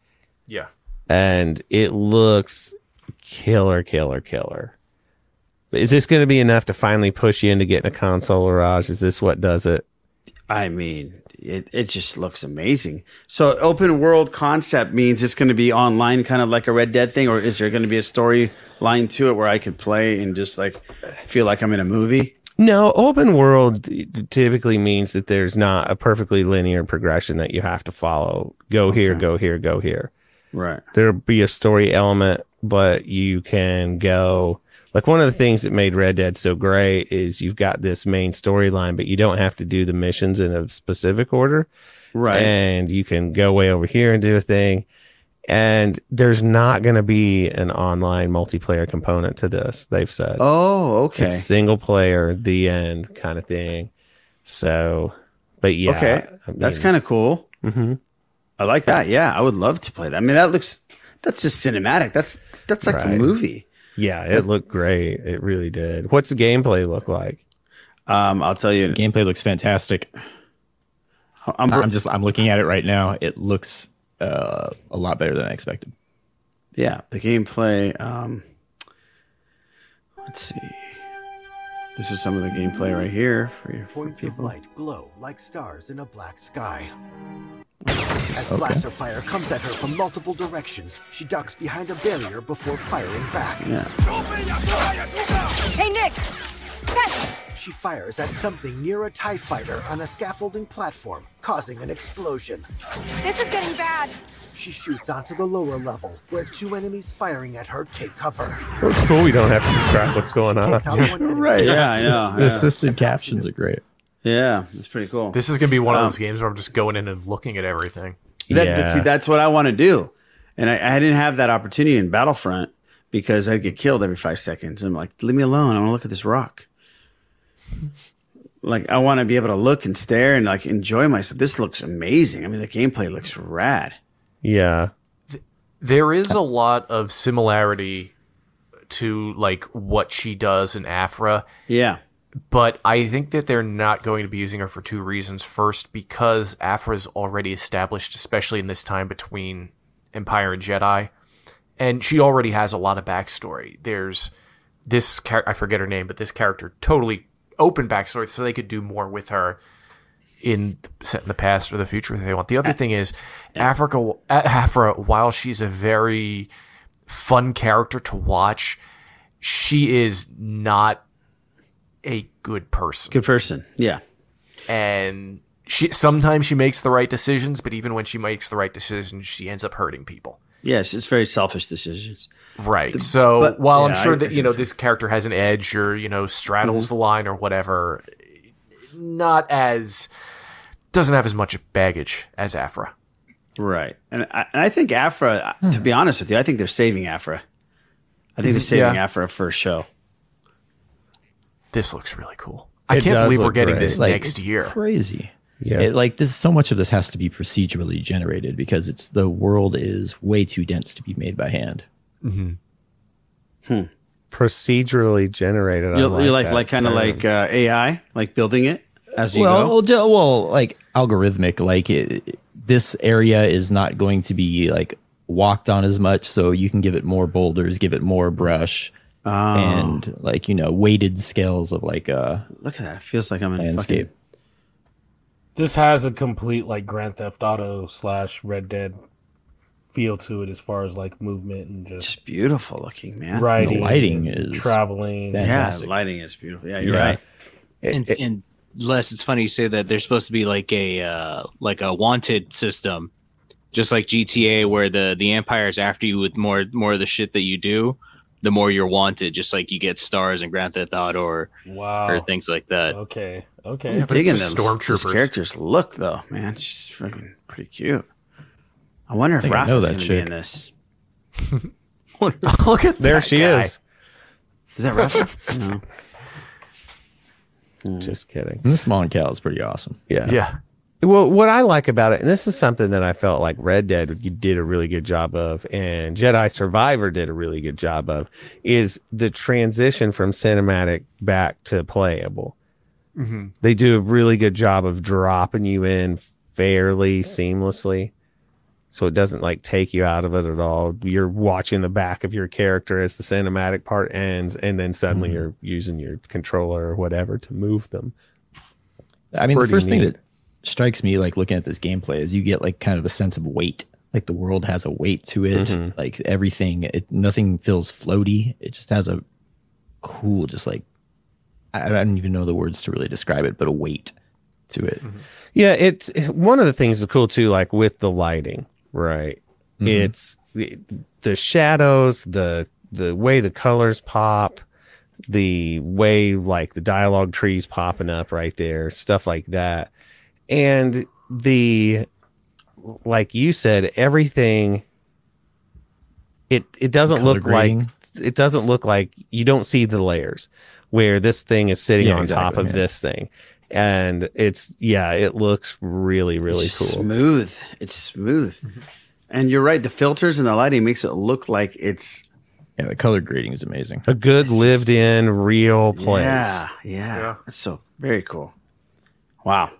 And it looks killer, killer, killer. Is this going to be enough to finally push you into getting a console, Raj? Is this what does it?
I mean, it, it just looks amazing. So, open world concept means it's going to be online, kind of like a Red Dead thing, or is there going to be a storyline to it where I could play and just like feel like I'm in a movie?
No, open world typically means that there's not a perfectly linear progression that you have to follow. Go here, go here, go here.
Right.
There'll be a story element, but you can go like one of the things that made Red Dead so great is you've got this main storyline, but you don't have to do the missions in a specific order.
Right.
And you can go way over here and do a thing. And there's not going to be an online multiplayer component to this, they've said.
Oh, okay.
It's single player, the end kind of thing. So, but yeah.
okay. That's kind of cool.
Mm-hmm.
I like that. Yeah, I would love to play that. I mean, that looks that's just cinematic. That's that's like a movie.
Yeah, it looked great. It really did. What's the gameplay look like?
Um, I'll tell you.
Gameplay looks fantastic.
I'm,
I'm just I'm looking at it right now. It looks uh, a lot better than I expected.
Yeah, the gameplay. Um, let's see. This is some of the gameplay right here for you. for
Points of light glow like stars in a black sky.
This is-
As
okay.
blaster fire comes at her from multiple directions, she ducks behind a barrier before firing back.
Yeah.
Hey, Nick! She fires at something near a TIE fighter on a scaffolding platform, causing an explosion.
This is getting bad.
She shoots onto the lower level, where two enemies firing at her take cover.
Well, it's cool. We don't have to describe what's going on.
Takes out one enemy.
right.
Yeah, I know.
The
yeah.
assisted captions are great.
Yeah, it's pretty cool.
This is gonna be one of
Um,
those games where I'm just going in and looking at everything.
That, that- see, that's what I want to do, and I, I didn't have that opportunity in Battlefront because I'd get killed every five seconds. I'm like, leave me alone. I want to look at this rock. Like, I want to be able to look and stare and like enjoy myself. This looks amazing. I mean, the gameplay looks rad.
Yeah.
There is a lot of similarity to like what she does in Aphra.
Yeah.
But I think that they're not going to be using her for two reasons. First, because Aphra is already established, especially in this time between Empire and Jedi, and she already has a lot of backstory. There's this char- I forget her name, but this character totally open backstory, so they could do more with her in set in the past or the future if they want. The other thing is Africa Aphra, while she's a very fun character to watch, she is not a good person.
Good person. Yeah.
And she sometimes she makes the right decisions, but even when she makes the right decisions, she ends up hurting people.
Yes, it's very selfish decisions.
Right.
The-
so
but-
while I'm sure
I-
that
I
you know
so.
this character has an edge or you know straddles
Mhm.
the line or whatever, not as doesn't have as much baggage as Aphra.
Right. And I, and I think Aphra, to be honest with you, I think they're saving Aphra. I think they're saving
Yeah.
Aphra for a show.
This looks really cool. I
It
can't believe we're getting
great.
this
Like,
next
it's
year.
Crazy.
Yeah.
It, like this, so much of this has to be procedurally generated because it's the world is way too dense to be made by hand.
Mm-hmm.
Procedurally generated. I
You like, you like, like kind of like uh, AI, like building it as you
well,
go.
well, ju- well, like algorithmic, like it, this area is not going to be like walked on as much, so you can give it more boulders, give it more brush,
Oh.
and like you know weighted scales of like uh
Look at that. It feels like I'm in
landscape.
This has a complete like Grand Theft Auto slash Red Dead feel to it as far as like movement and just,
Just beautiful looking, man.
Right,
The lighting is
traveling.
fantastic.
Yeah, lighting is beautiful. Yeah, you're
Yeah.
right.
and, and Les, it's funny you say that there's supposed to be like a uh, like a wanted system, just like GTA, where the the Empire is after you with more more of the shit that you do, the more you're wanted. Just like you get stars in Grand Theft Auto or
Wow.
or things like that.
Okay. Okay.
I'm
but it's
digging
just
them
stormtroopers.
This character's look though, man. She's freaking pretty cute. I wonder if
think I know
Rafa's gonna be in this. <laughs>
Look at
There
that
she
guy.
is.
Is that Rafa? <laughs> no.
Just kidding.
And this Mon Cal is pretty awesome.
Yeah.
Yeah.
Well, what I like about it, and this is something that I felt like Red Dead did a really good job of, and Jedi Survivor did a really good job of, is the transition from cinematic back to playable.
Mhm.
They do a really good job of dropping you in fairly seamlessly. So it doesn't like take you out of it at all. You're watching the back of your character as the cinematic part ends, and then suddenly you're using your controller or whatever to move them.
I mean, the first thing that strikes me, like looking at this gameplay, is you get like kind of a sense of weight. Like the world has a weight to it.
Mhm.
Like everything, it nothing feels floaty. It just has a cool, just like I, I don't even know the words to really describe it, but a weight to it.
Yeah, it's one of the things that's cool too, like with the lighting, right?
Mhm.
It's the, the shadows, the the way the colors pop, the way like the dialogue trees popping up right there, stuff like that. And the like you said, everything it it doesn't look
grading.
like it doesn't look like you don't see the layers where this thing is sitting
Yeah,
on top of
yeah.
this thing. And it's yeah, it looks really, really
It's
cool.
smooth. It's smooth. And you're right. The filters and the lighting makes it look like it's
Yeah, the color grading is amazing.
A good lived in real place.
yeah, yeah. That's so very cool. Wow,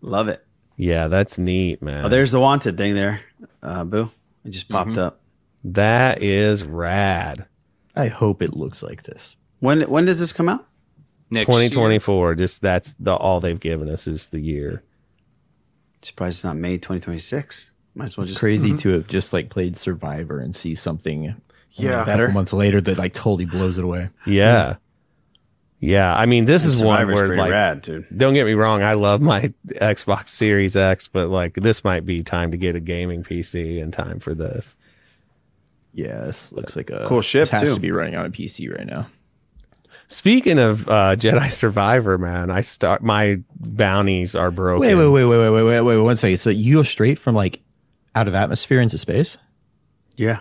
love it.
Yeah, that's neat, man.
Oh, there's the wanted thing there, uh, Boo. It just popped
Mm-hmm.
up.
That is rad.
I hope it looks like this.
When when does this come out?
Next
2024. Just that's the all they've given us is the year.
Surprised it's not May 2026. Might as well
It's
just
crazy <laughs> to have just like played Survivor and see something
Yeah.
a
Better.
months later that like totally blows it away.
Yeah. Yeah. I mean, this
And
is one
Survivor's
where like
rad, dude.
don't get me wrong, I love my <laughs> Xbox Series X, but like this might be time to get a gaming PC in time for this.
Yeah, this looks like a
Cool ship,
This has
too.
to be running on a PC right now.
Speaking of uh, Jedi <laughs> Survivor, man, I start my bounties are broken.
Wait, wait, wait, wait, wait, wait, wait, wait, one second. So you go straight from like out of atmosphere into space?
Yeah,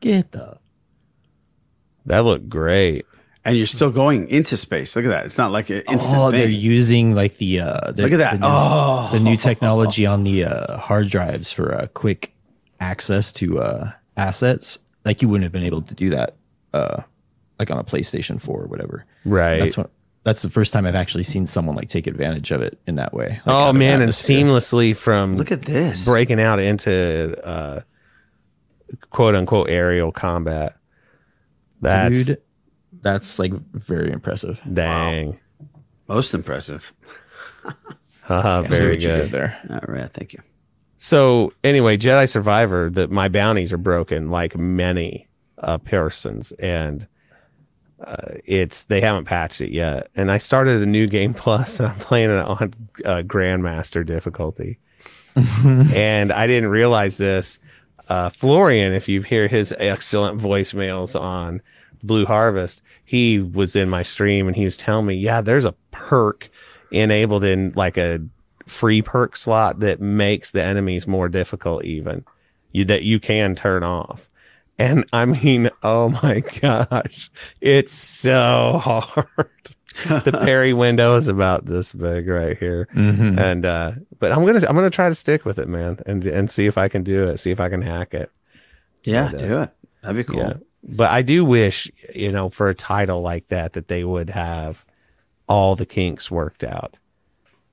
Get the
That looked great.
and you're still going into space. Look at that. It's not like an instant
oh, they're using like the uh the,
Look at that.
the new,
Oh.
the new technology on the uh, hard drives for uh, quick access to uh assets. Like you wouldn't have been able to do that uh like on a PlayStation 4 or whatever.
Right.
That's what that's the first time I've actually seen someone like take advantage of it in that way. like,
oh man, and seamlessly from
Look at this.
breaking out into uh, quote unquote aerial combat. That's
Dude, that's like very impressive.
dang.
Most impressive. <laughs>
Haha,
Can't
very
what you did
good.
there.
All right, thank you.
So anyway, Jedi Survivor, that my bounties are broken like many uh, persons, and uh, it's they haven't patched it yet. And I started a new game <laughs> plus, and I'm playing it on uh, Grandmaster difficulty. <laughs> and I didn't realize this. Uh, Florian, if you hear his excellent voicemails on Blue Harvest, he was in my stream and he was telling me, yeah, there's a perk enabled in like a free perk slot that makes the enemies more difficult even you that you can turn off and i mean oh my <laughs> gosh it's so hard <laughs> the parry window is about this big right here
Mhm.
and uh but i'm gonna i'm gonna try to stick with it man and and see if i can do it see if i can hack it
Yeah,
But, uh,
do it. That'd be cool.
yeah. But I do wish, you know, for a title like that, that they would have all the kinks worked out.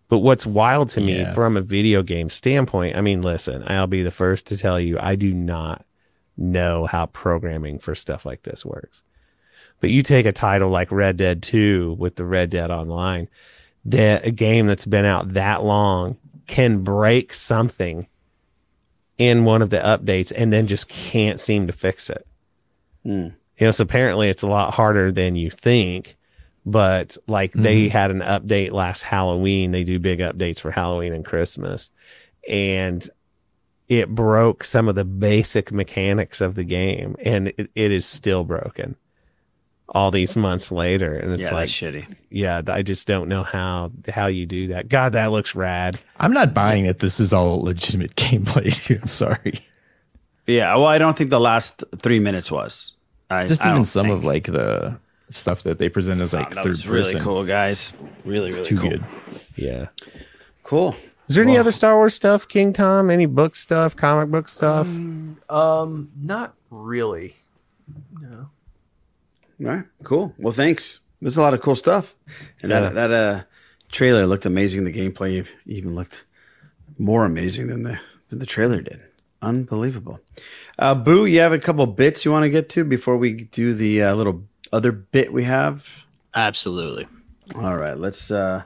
But what's wild to me
Yeah.
from a video game standpoint, I mean, listen, I'll be the first to tell you, I do not know how programming for stuff like this works. But you take a title like Red Dead 2 with the Red Dead Online, that a game that's been out that long can break something in one of the updates and then just can't seem to fix it.
Hmm.
You know, so apparently it's a lot harder than you think. But like they had an update last Halloween. They do big updates for Halloween and Christmas. And it broke some of the basic mechanics of the game. And it, it is still broken all these months later. And it's
Yeah,
like
shitty.
Yeah, I just don't know how how you do that. God, that looks rad.
I'm not buying that this is all legitimate <laughs> gameplay. <laughs> I'm sorry.
Yeah, well, I don't think the last three minutes was. I,
Just
I
even some
think.
of like the stuff that they present as oh, like
that
third
was really
person.
cool, guys. Really, really
Too
cool.
good.
Yeah.
Cool.
Is there any
Well-
other Star Wars stuff, King Tom? Any book stuff, comic book stuff?
Um, not really. No.
All right, cool. Well, thanks. There's a lot of cool stuff, and
Yeah.
that that uh trailer looked amazing. The gameplay even looked more amazing than the than the trailer did. Unbelievable. Uh, Boo, you have a couple bits you want to get to before we do the uh, little other bit we have.
Absolutely.
All right, let's uh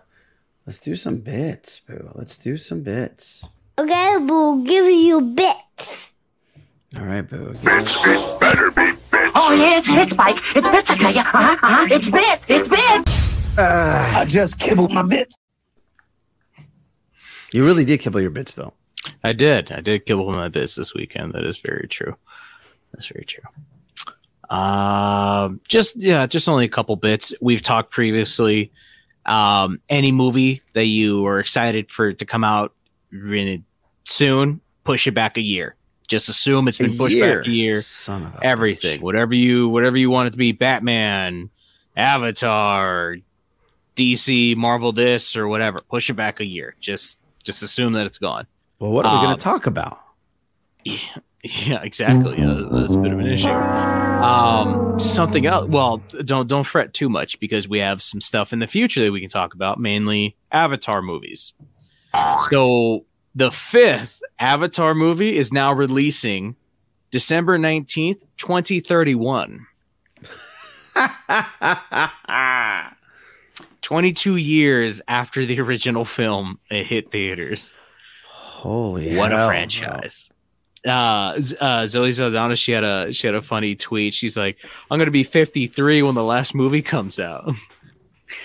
let's do some bits, Boo. Let's do some bits.
Okay, we'll give you bits.
All right, Boo.
Bits, it better be bits.
Oh, yeah, it's bits, Mike. It's bits, I tell you. Uh-huh, uh-huh. It's bits. It's bits.
Uh, I just kibbled my bits.
You really did kibble your bits, though.
I did. I did kill one of my bits this weekend. That is very true. That's very true. Um, just yeah, just only a couple bits. We've talked previously. Um, any movie that you are excited for to come out really soon, push it back a year. Just assume it's been
A
pushed
year?
back a year.
Son of a
Everything, whatever you whatever you want it to be, Batman, Avatar, DC, Marvel, this or whatever. Push it back a year. Just just assume that it's gone.
Well, what are we going
Um,
to talk about? <laughs>
Yeah, exactly. Yeah, that's a bit of an issue. Um, something else. Well, don't don't fret too much because we have some stuff in the future that we can talk about, mainly Avatar movies. So the fifth Avatar movie is now releasing December nineteenth, twenty thirty one. <laughs> 22 years after the original film it hit theaters.
Holy
what
hell,
a franchise. Uh, Z- uh, Zoe Saldana, she had a she had a funny tweet. She's like, "I'm gonna be 53 when the last movie comes out."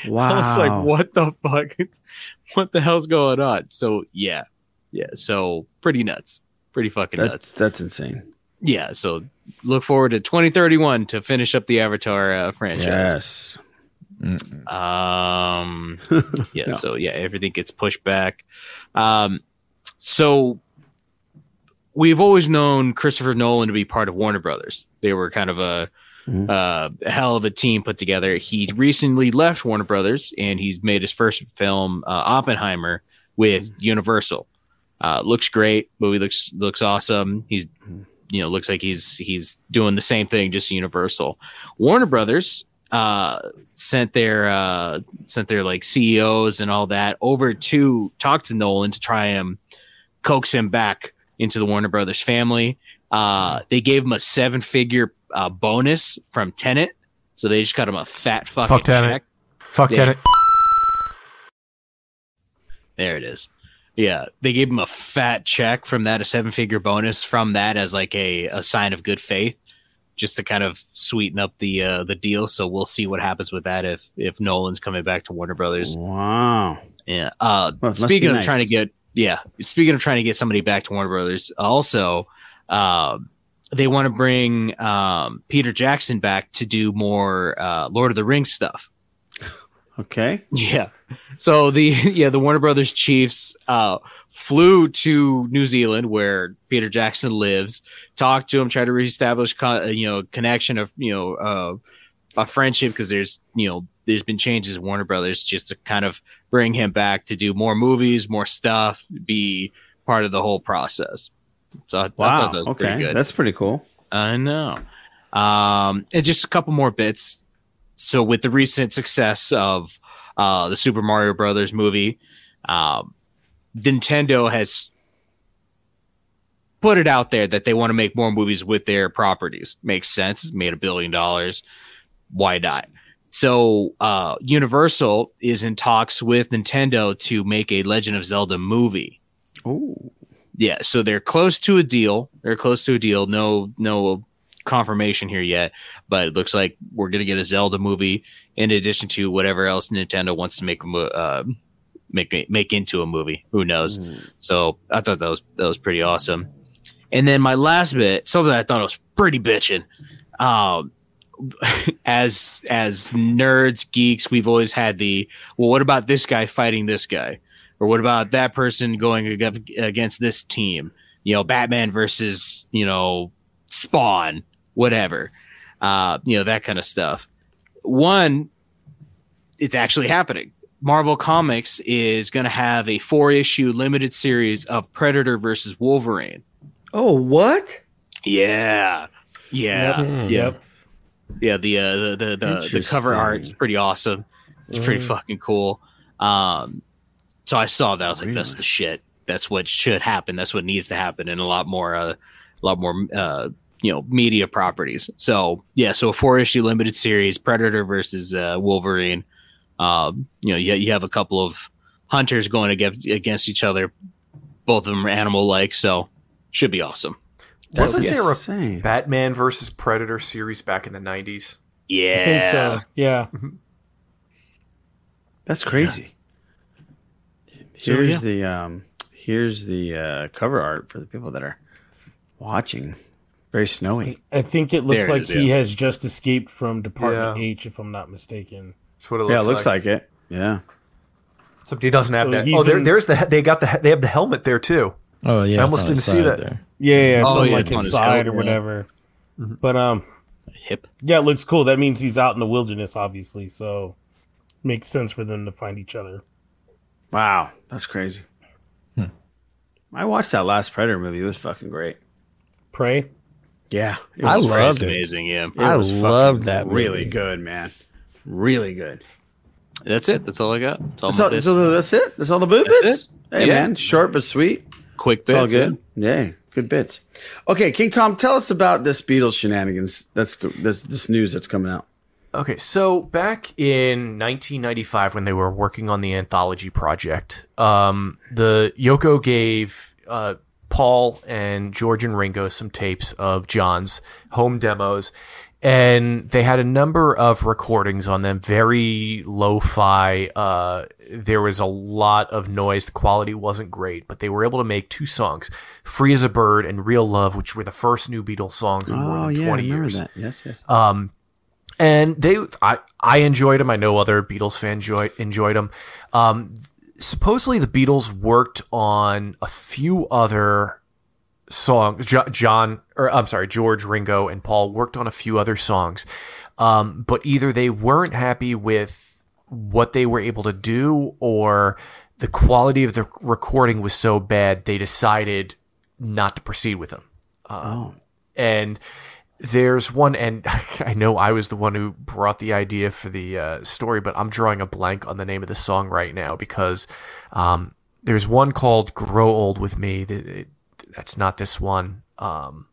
Wow. <laughs>
I was like, "What the fuck? <laughs> what the hell's going on?" So yeah, yeah. So pretty nuts, pretty fucking
That's
nuts.
that's insane.
Yeah. So look forward to 2031 to finish up the Avatar uh, franchise.
Yes.
Um, <laughs> yeah.
No.
So yeah, everything gets pushed back. Um, so we've always known Christopher Nolan to be part of Warner Brothers. They were kind of a, uh, hell of a team put together. He recently left Warner Brothers and he's made his first film, uh, Oppenheimer, with Universal. Uh, looks great. Movie looks looks awesome. He's you know looks like he's he's doing the same thing, just Universal. Warner Brothers uh, sent their uh, sent their like CEOs and all that over to talk to Nolan to try and coax him back into the Warner Brothers family. Uh, they gave him a seven figure uh, bonus from Tenet, so they just cut him a fat fucking
Fuck Tenet.
check.
Fuck
They-
Tenet.
There it is. Yeah, they gave him a fat check from that, a seven figure bonus from that as like a, a sign of good faith, just to kind of sweeten up the uh, the deal. So we'll see what happens with that if if Nolan's coming back to Warner Brothers.
Wow.
Yeah. Uh,
Well,
speaking of
nice.
trying to get yeah, speaking of trying to get somebody back to Warner Brothers, also um, they want to bring um, Peter Jackson back to do more uh, Lord of the Rings stuff. <laughs>
Okay.
Yeah. So the <laughs> yeah the Warner Brothers Chiefs uh, flew to New Zealand where Peter Jackson lives, talked to him, tried to reestablish con- uh, you know connection of you know uh, a friendship because there's you know there's been changes Warner Brothers just to kind of bring him back to do more movies, more stuff, be part of the whole process. So I, I
Wow.
thought that was pretty
Okay.
good.
That's pretty cool.
I know. Um, and just a couple more bits. So, with the recent success of uh, the Super Mario Brothers movie, Um, Nintendo has put it out there that they want to make more movies with their properties. Makes sense. It's made a billion dollars. Why not? So uh, Universal is in talks with Nintendo to make a Legend of Zelda movie.
Oh.
Yeah, so they're close to a deal. They're close to a deal. No, no confirmation here yet, but it looks like we're gonna get a Zelda movie in addition to whatever else Nintendo wants to make uh, make make into a movie. Who knows? So I thought that was that was pretty awesome. And then my last bit, something I thought was pretty bitching. Um, <laughs> as as nerds, geeks, we've always had the well. What about this guy fighting this guy, or what about that person going against this team? You know, Batman versus you know Spawn, whatever. Uh, you know that kind of stuff. One, it's actually happening. Marvel Comics is going to have a four issue limited series of Predator versus Wolverine.
Oh, what?
Yeah. Yeah.
Yep.
Yeah.
Yep.
Yeah, the uh, the the the, the cover art is pretty awesome. It's pretty
Mm.
fucking cool. Um so I saw that I was like that's the shit. That's what should happen. That's what needs to happen and a lot more uh, a lot more uh you know media properties. So, yeah, so a four issue limited series Predator versus uh, Wolverine. Um you know, you, you have a couple of hunters going against against each other. Both of them are animal like, so should be awesome.
Wasn't
Yeah.
there a Batman versus Predator series back in the nineties?
Yeah.
I think so. Yeah.
That's crazy.
So,
Here's
yeah.
the um here's the uh cover art for the people that are watching. Very snowy.
I think it looks
There
like
is,
he
yeah.
has just escaped from Department
Yeah.
H, if I'm not mistaken.
That's what it
yeah, it looks like. it. Yeah.
Except he doesn't have
So
that. Oh, there,
in-
there's the. They got the. They have the helmet there too.
Oh yeah,
I almost didn't see that.
there.
Yeah, yeah, it's
Oh,
on
yeah,
like
it's on
his
his
side
helmet,
or
yeah.
whatever. But um,
hip.
Yeah, it looks cool. That means he's out in the wilderness, obviously. So makes sense for them to find each other.
Wow, that's crazy.
Hmm.
I watched that last Predator movie. It was fucking great.
Prey.
Yeah, it
I
was
loved it.
amazing. Yeah,
It
I
was fucking
loved that
Really good, man. Really good.
That's it. That's all I got. That's all,
That's all, so that's it. That's all the boot
That's
bits.
it.
Hey
Yeah.
man, short but sweet.
Quick
It's all
bits,
good. Yeah, good bits. Okay, King Tom, tell us about this Beatles shenanigans. That's this this news that's coming out.
Okay, so back in 1995, when they were working on the anthology project, um, the Yoko gave uh, Paul and George and Ringo some tapes of John's home demos, and they had a number of recordings on them, very lo-fi. Uh, there was a lot of noise. The quality wasn't great, but they were able to make two songs, "Free as a Bird" and "Real Love," which were the first new Beatles songs in more
Oh
than
yeah,
20
remember
years.
that. Yes, yes.
Um, and they, I, I enjoyed them. I know other Beatles fans enjoyed enjoyed them. Um, supposedly the Beatles worked on a few other songs. Jo- John, or I'm sorry, George, Ringo, and Paul worked on a few other songs. Um, but either they weren't happy with what they were able to do, or the quality of the recording was so bad they decided not to proceed with them. Um, And there's one, and <laughs> I know I was the one who brought the idea for the uh, story, but I'm drawing a blank on the name of the song right now because um, there's one called "Grow Old with Me." That it, that's not this one. Um,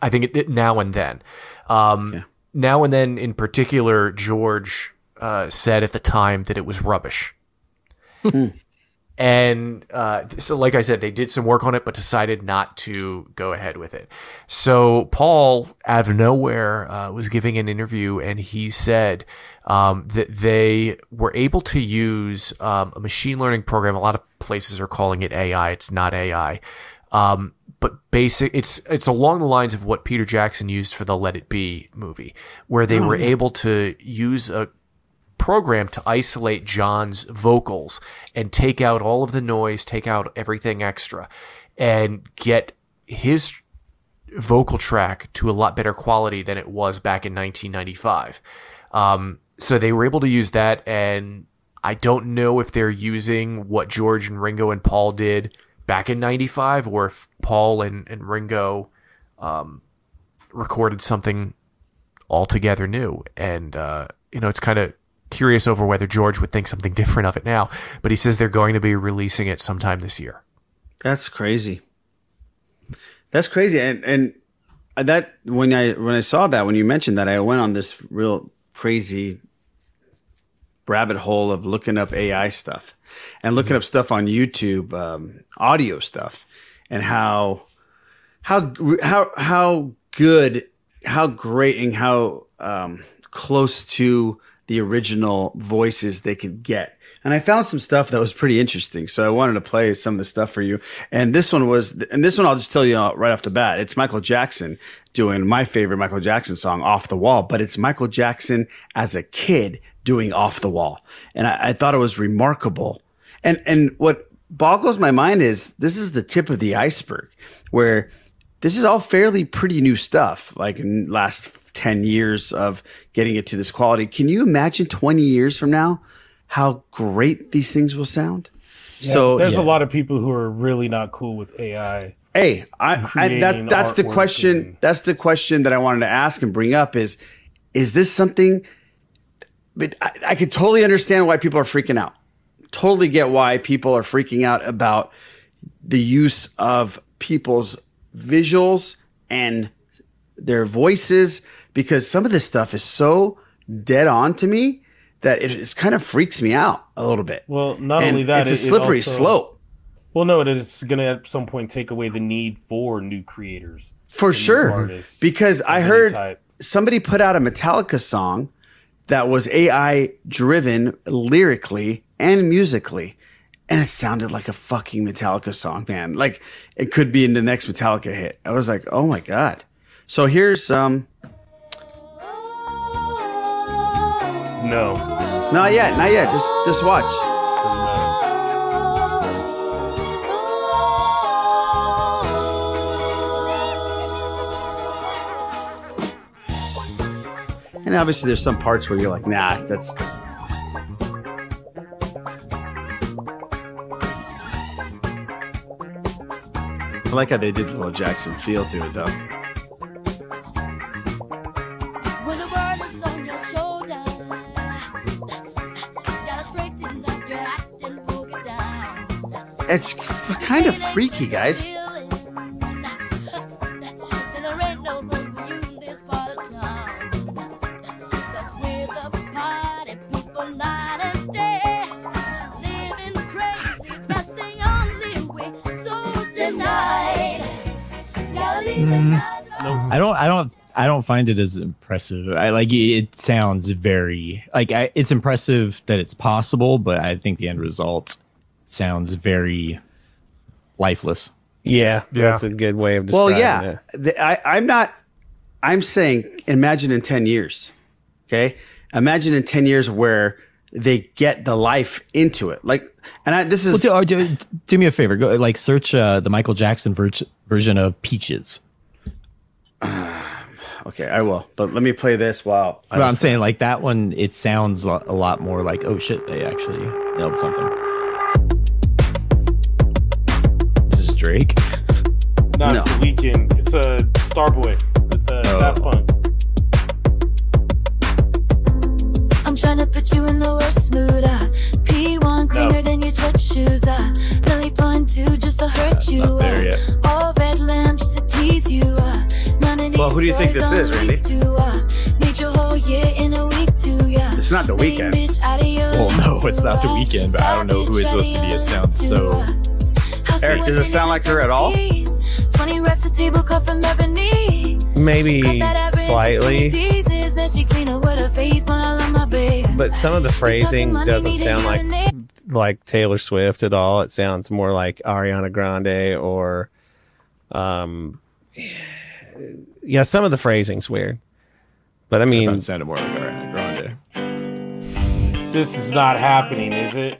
I think it, it now and then. Um, Now and then, in particular, George uh, said at the time that it was rubbish. And uh, so, like I said, they did some work on it, but decided not to go ahead with it. So Paul, out of nowhere, uh, was giving an interview, and he said um, that they were able to use um, a machine learning program. A lot of places are calling it AI. It's not AI. Um, but basic, it's it's along the lines of what Peter Jackson used for the Let It Be movie, where they
Oh,
were
yeah.
able to use a program to isolate John's vocals and take out all of the noise, take out everything extra, and get his vocal track to a lot better quality than it was back in 1995. Um, so they were able to use that, and I don't know if they're using what George and Ringo and Paul did back in 95 or if Paul and, and Ringo um, recorded something altogether new. And, uh, you know, it's kind of curious over whether George would think something different of it now. But he says they're going to be releasing it sometime this year.
That's crazy. That's crazy. And and that when I when I saw that when you mentioned that I went on this real crazy rabbit hole of looking up AI stuff and looking up stuff on YouTube, um, audio stuff, and how how how how good, how great, and how um, close to the original voices they could get. And I found some stuff that was pretty interesting. So I wanted to play some of the stuff for you. And this one was, and this one I'll just tell you right off the bat. It's Michael Jackson doing my favorite Michael Jackson song, Off the Wall, but it's Michael Jackson as a kid doing Off the Wall. And I, I thought it was remarkable. And, and what boggles my mind is this is the tip of the iceberg where this is all fairly pretty new stuff, like in last 10 years of getting it to this quality. Can you imagine 20 years from now how great these things will sound?
Yeah,
so
there's
yeah.
a lot of people who are really not cool with AI.
Hey, I, I that that's the question. That's the question that I wanted to ask and bring up is, is this something? But I, I could totally understand why people are freaking out. Totally get why people are freaking out about the use of people's visuals and their voices because some of this stuff is so dead on to me that it, kind of freaks me out a little bit.
Well, not
And
only that,
it's a
it- it
slippery
also-
slope.
Well, no, it is going to at some point take away the need for new creators.
For sure. Because I heard
type.
somebody put out a Metallica song that was AI driven lyrically and musically. And it sounded like a fucking Metallica song, man. Like it could be in the next Metallica hit. I was like, oh my God. So here's um
No.
not yet, not yet. Just just watch. And obviously there's some parts where you're like, nah, that's I like how they did the little Jackson feel to it though. So kind of freaky, guys.
Mm-hmm.
I don't. I don't. I don't find it as impressive. I like it, it sounds very like I, it's impressive that it's possible, but I think the end result sounds very lifeless.
Yeah, that's a good way of
Well,
describing
yeah,
it.
The- I, I'm not. I'm saying, imagine in ten years. Okay, imagine in ten years where they get the life into it. Like, and I, this
Well,
is
do, or do, do me a favor. Go like search uh, the Michael Jackson ver- version of Peaches. <sighs>
okay. I will, but let me play this while
But I'm saying like that one. It sounds a lot more like oh shit, they actually nailed something. This is Drake.
No, it's the Weeknd. It's a Starboy with uh,
Oh.
Daft Punk.
I'm trying to put you in the worst mood. Uh. P1 cleaner
No.
than your church shoes. Uh. Lily point two just to hurt you.
not there
uh.
yet.
All red lamp just to tease you. Uh. None of these
Well, who do you think this is,
on
Randy?
these two, uh. Made your whole year in a week too. Yeah.
It's not the Weeknd.
bitch out of your
Well, no, it's not the
uh.
Weeknd, but I don't know who it's supposed to be. It sounds so.
Eric, does it sound like her at all?
20 reps a table cut from ebony.
Maybe
Cut that average into
slightly,
20 pieces, then she clean up with her face when I love my babe.
but some of the phrasing doesn't sound like like Taylor Swift at all. It sounds more like Ariana Grande or, um, yeah. Some of the phrasing's weird, but I mean,
it sounded more like Ariana Grande.
This is not happening, is it?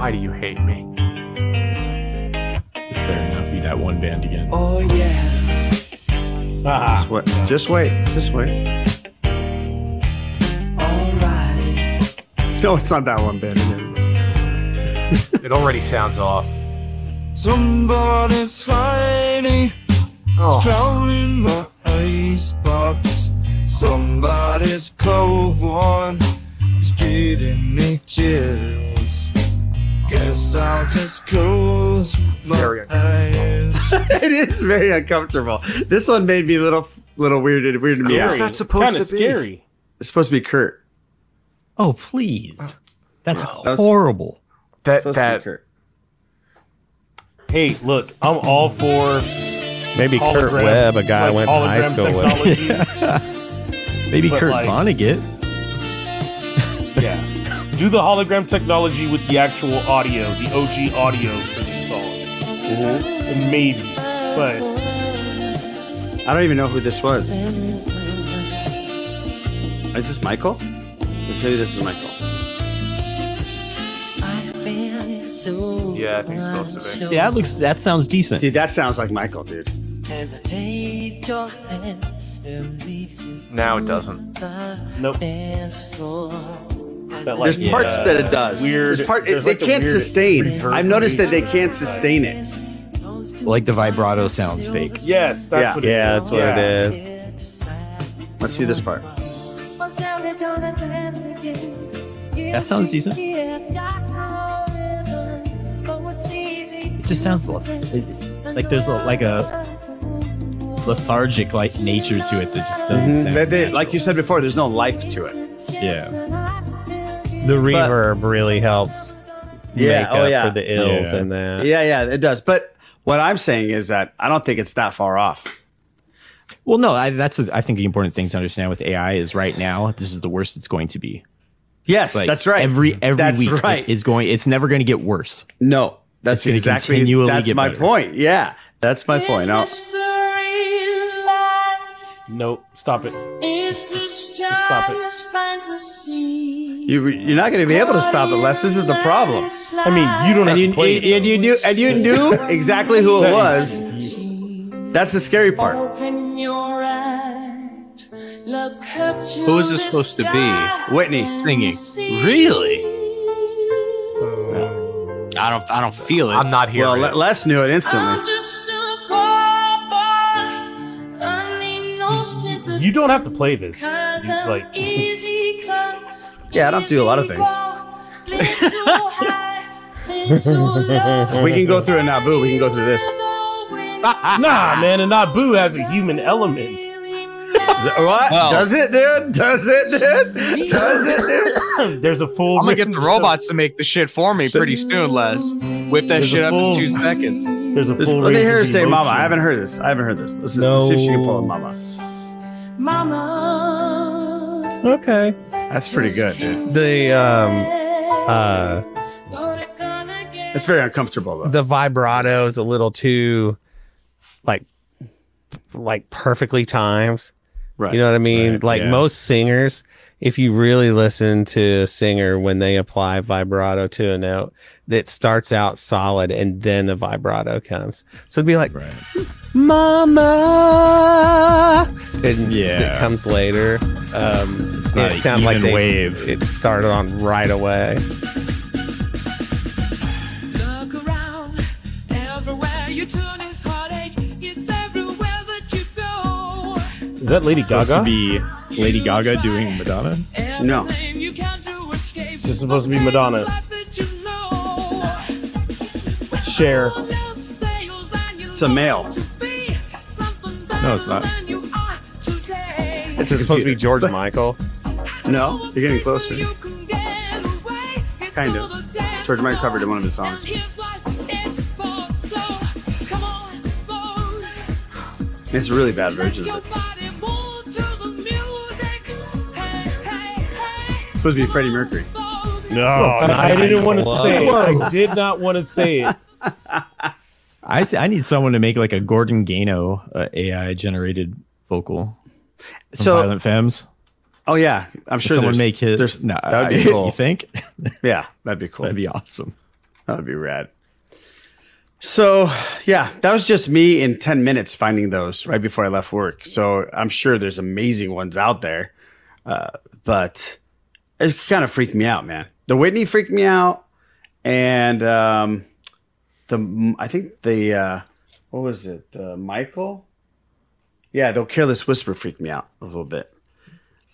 Why do you hate me?
This better not be that one band again.
Oh yeah. Ah. Just wait. Just wait. Just wait. All right. <laughs> No, it's not that one band again. <laughs>
It already sounds off.
Somebody's hiding
Oh.
down in the icebox.
Somebody's cold one is giving me chills. Guess I'll just close my eyes. <laughs>
it is very uncomfortable. This one made me a little little weirded weirded me out.
Who's that supposed
kinda
to be?
scary.
It's supposed to be Kurt.
Oh please, that's
That was-
horrible.
That
Supposed to be
that
Kurt.
Hey, look, I'm all for
Maybe Kurt
hologram-
Webb, a guy I went to high school with. <laughs>
Maybe
But,
Kurt
like-
Vonnegut.
yeah. Do the hologram technology with the actual audio, the OG audio for these songs.
Mm-hmm.
Maybe. But
I don't even know who this was. Is this Michael? This- Maybe this is Michael.
yeah, I think it's supposed to be.
Yeah, that looks. That sounds decent.
Dude, that sounds like Michael, dude.
Now it doesn't.
nope. That, like,
There's parts
uh,
that it does.
Weird.
There's part,
there's
they
like the
can't sustain. I've noticed that they can't sustain it.
Like the vibrato sounds fake.
Yes, that's
Yeah.
what it
Yeah,
is.
that's what
Yeah.
it is.
Let's see this part.
That sounds decent. It just sounds like there's a, like a lethargic like nature to it that just doesn't
Mhm.
sound.
They- they- like you said before, there's no life to it.
yeah.
The reverb really helps
Yeah,
make
oh,
up
yeah.
for the ills
Yeah.
and that.
Yeah, yeah, it does. But what I'm saying is that I don't think it's that far off.
Well, no, I, that's a, I think the important thing to understand with AI is right now this is the worst it's going to be.
Yes,
Like,
that's right.
Every every
That's
week
right.
is going. It's never going to get worse.
No, that's
It's gonna
exactly that's my
better.
point. Yeah, that's my point. No,
Nope. Stop it. Stop it.
you you're not going to be able to stop it, Les. This is the problem.
I mean, you don't have
And you,
to play it,
and you knew and you knew <laughs> exactly who it was. That's the scary part.
Who is this supposed to be
Whitney.
singing? Really? I don't. I don't feel it.
I'm not here.
Well, Les knew it instantly.
You don't have to play this. You- like, <laughs>
Yeah, I don't do a lot of things. we can go through a Naboo. We can go through this.
nah, man, and Nabu has a human element.
What?
Well-
Does it, dude? Does it, dude? Does it, dude? <laughs>
There's a full.
I'm gonna get
mix
the
of-
robots to make the shit for me pretty soon, Les. Whip that
There's
shit
a
up
full-
in two seconds.
There's a
This-
full.
let me hear her
of
say "Mama." I haven't heard this. I haven't heard this. Let's, let's see if she can pull it, "Mama."
Okay.
That's pretty good, dude.
The um uh
It's very uncomfortable though.
the vibrato is a little too like like perfectly timed.
Right.
You know what I mean?
Right,
like
yeah.
most singers, if you really listen to a singer when they apply vibrato to a note, that starts out solid and then the vibrato comes. So it'd be like,
Right.
Mama. And
Yeah.
it comes later. Um,
It's not
it sounds like
even
they,
wave.
It started on right away.
Look around, everywhere you turn is heartache. It's everywhere that you go.
Is that Lady
Supposed
Gaga?
To be Lady Gaga doing Madonna.
No.
Everything you can do escape.
It's just supposed to be Madonna.
Life that you know.
Cher.
It's a male.
No, it's not.
It's supposed to be George Michael.
No, you're getting closer. Kind of. George Michael covered in one of his songs. It's a really bad version of it. Supposed to be Freddie Mercury.
No, I didn't want to say it. I did not want to say it. <laughs>
I see, I need someone to make like a Gordon Gano uh, AI generated vocal. From
So-
Violent Femmes.
Oh yeah, I'm sure.
someone make his.
there's-
No,
that would be
I- <laughs>
cool.
You think? <laughs>
Yeah, that'd be cool.
That'd be awesome.
That would be rad. So yeah, that was just me in ten minutes finding those right before I left work. So I'm sure there's amazing ones out there, uh, but it kind of freaked me out, man. The Whitney freaked me out, and um, the I think the uh, what was it? The Michael? Yeah, the Careless Whisper freaked me out a little bit.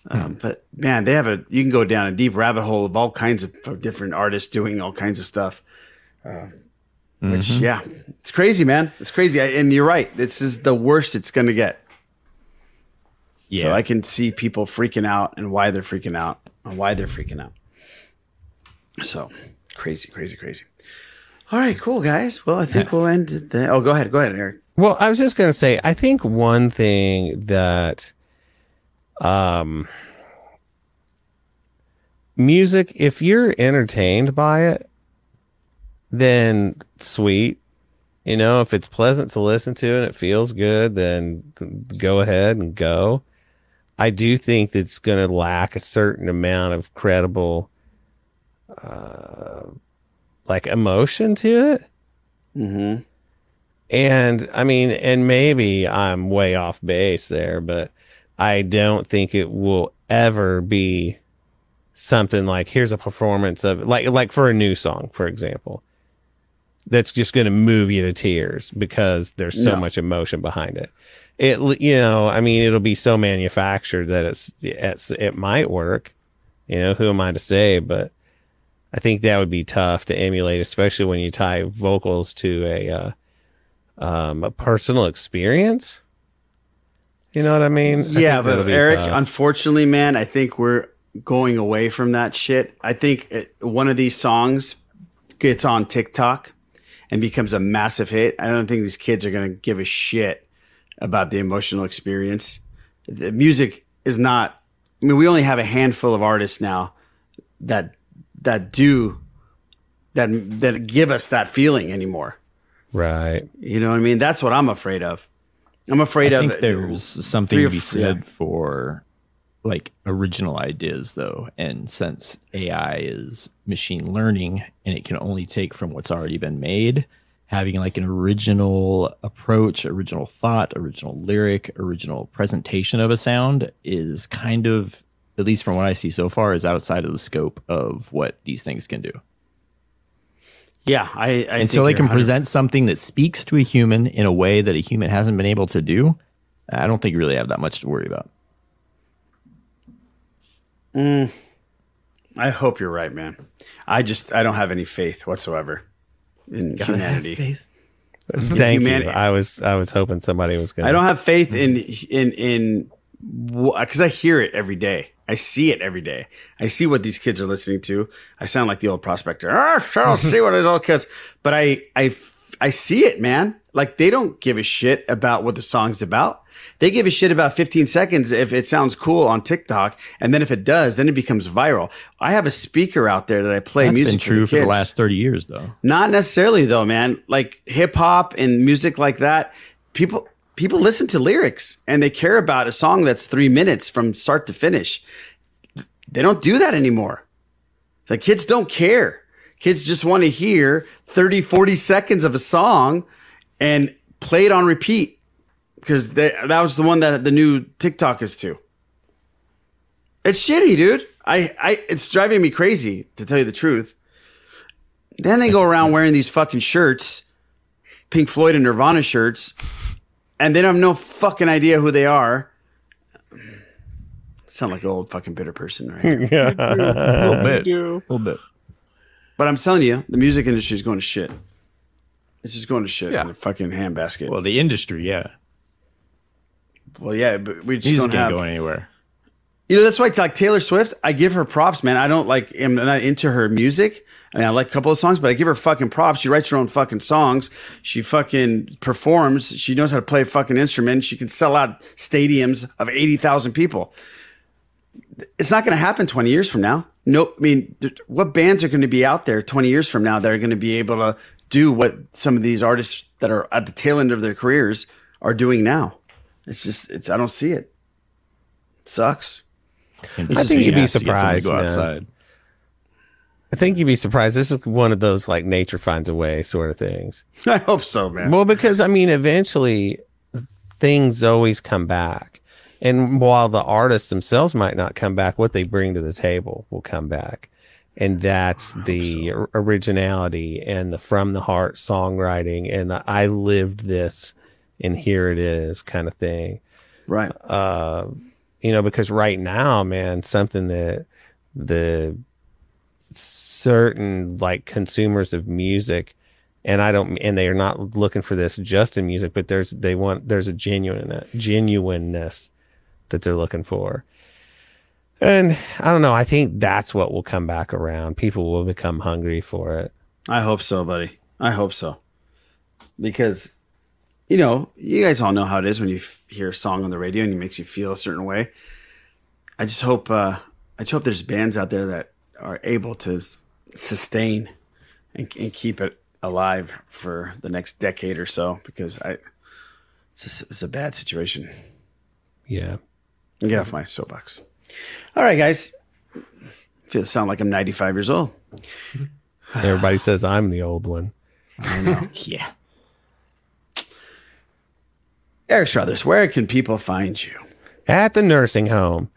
Um, but man, they have a you can go down a deep rabbit hole of all kinds of, different artists doing all kinds of stuff. Uh, Which
Mhm.
yeah, it's crazy, man. It's crazy, I, and you're right. This is the worst it's gonna get. So
Yeah.
I can see people freaking out and why they're freaking out and why they're freaking out. So crazy, crazy, crazy. All right, cool guys. Well, I think we'll end there. Oh, go ahead, go ahead, Eric.
Well, I was just going to say, I think one thing that, um, music, if you're entertained by it, then sweet. You know, if it's pleasant to listen to and it feels good, then go ahead and go. I do think that's going to lack a certain amount of credible, uh, like emotion to it.
Mm-hmm.
And I mean, and maybe I'm way off base there, but I don't think it will ever be something like here's a performance of like like for a new song, for example. That's just going to move you to tears because there's so
No.
much emotion behind it. It you know, I mean, it'll be so manufactured that it's it's it might work. You know, who am I to say? But I think that would be tough to emulate, especially when you tie vocals to a uh, um, a personal experience. You know what I mean?
Yeah,
that'll
but Eric,
tough.
unfortunately, man, I think we're going away from that shit. I think it, one of these songs gets on TikTok and becomes a massive hit. I don't think these kids are going to give a shit about the emotional experience. The music is not. I mean, we only have a handful of artists now that that do that that give us that feeling anymore.
right.
You know what I mean? That's what I'm afraid of. I'm afraid of.
I
of.
think there's something to be said
yeah.
for like original ideas though and since ai is machine learning and it can only take from what's already been made having like an original approach original thought original lyric original presentation of a sound is kind of at least from what i see so far is outside of the scope of what these things can do
Yeah, I. I
until they can
100
present something that speaks to a human in a way that a human hasn't been able to do i don't think you really have that much to worry about
Mm, I hope you're right, man. I just I don't have any faith whatsoever in
Gotta
humanity.
faith. Thank
humani-
you. I was I was hoping somebody was gonna.
I don't have faith in in in because I hear it every day. I see it every day. I see what these kids are listening to. I sound like the old prospector. Ah, I'll see what these old kids. But I I I see it, man. Like they don't give a shit about what the song's about. They give a shit about 15 seconds if it sounds cool on TikTok, and then if it does, then it becomes viral. I have a speaker out there that I play
That's
music
been true
for
for
the,
the last 30 years though
Not necessarily though, man. Like hip hop and music like that, people people listen to lyrics and they care about a song that's 3 minutes from start to finish. They don't do that anymore. The kids don't care. Kids just want to hear 30 40 seconds of a song and play it on repeat because that was the one that the new TikTok is to. It's shitty, dude. I, I it's driving me crazy to tell you the truth. Then they go around wearing these fucking shirts, Pink Floyd and Nirvana shirts, and they don't have no fucking idea who they are. Sound like an old fucking bitter person, right? <laughs>
Yeah.
a little <laughs> bit a little bit
But I'm telling you, the music industry is going to shit. It's just going to shit in the fucking handbasket.
well the industry yeah
Well, yeah, but we just don't have.
going anywhere
You know, that's why like Taylor Swift, I give her props, man. I don't like am not into her music. I mean, I like a couple of songs, but I give her fucking props. She writes her own fucking songs. She fucking performs. She knows how to play a fucking instrument. She can sell out stadiums of 80,000 people. It's not going to happen 20 years from now. No, I mean, what bands are going to be out there 20 years from now that are going to be able to do what some of these artists that are at the tail end of their careers are doing now? It's just, it's, I don't see it. It sucks.
I think you'd be surprised.
go
man.
outside
I think you'd be surprised. This is one of those like nature finds a way sort of things. <laughs>
I hope so, man.
Well, because I mean, eventually things always come back. And while the artists themselves might not come back, what they bring to the table will come back. And that's the or- originality and the from the heart songwriting and the I lived this and here it is kind of thing.
Right.
Uh, you know, because right now, man, something that the certain like consumers of music and I don't and they are not looking for this just in music, but there's they want there's a genuine genuineness that they're looking for. And I don't know, I think that's what will come back around. People will become hungry for it.
I hope so, buddy. I hope so. Because you know, you guys all know how it is when you f- hear a song on the radio and it makes you feel a certain way. I just hope uh I just hope there's bands out there that are able to s- sustain and, and keep it alive for the next decade or so because I it's a, it's a bad situation.
Yeah.
Get off my soapbox. All right, guys. Feel sound like I'm 95 years old.
Everybody says I'm the old one.
I know. <laughs>
yeah.
Eric Strothers, where can people find you?
At the nursing home.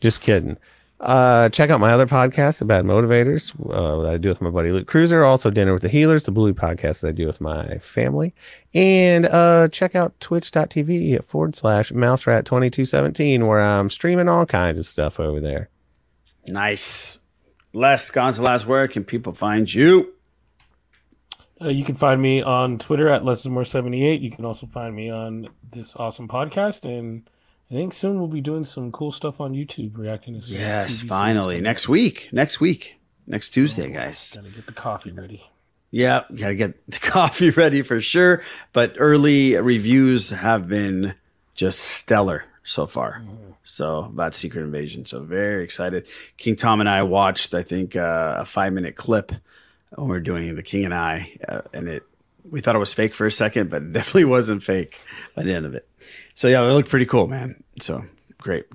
Just kidding. Uh, check out my other podcast, The Bad Motivators, uh, that I do with my buddy Luke Cruiser. Also, Dinner with the Heelers, the Bluey podcast that I do with my family. And uh, check out twitch.tv forward slash mouse rat 2217, where I'm streaming all kinds of stuff over there.
Nice. Les Gonzalez, where can people find you?
Uh, you can find me on Twitter at Lesismore78. You can also find me on this awesome podcast. And I think soon we'll be doing some cool stuff on YouTube, reacting to
Yes,
TV
finally. Next week. Next week. Next Tuesday, guys.
Gotta get the coffee ready.
Yeah, gotta get <laughs> the coffee ready for sure. But early reviews have been just stellar so far. So about Secret Invasion. So very excited. King Tom and I watched, I think, uh, a five minute clip when we were doing the King and I, uh, and it we thought it was fake for a second, but it <laughs> definitely wasn't fake by the end of it. So yeah, they look pretty cool, man. So great.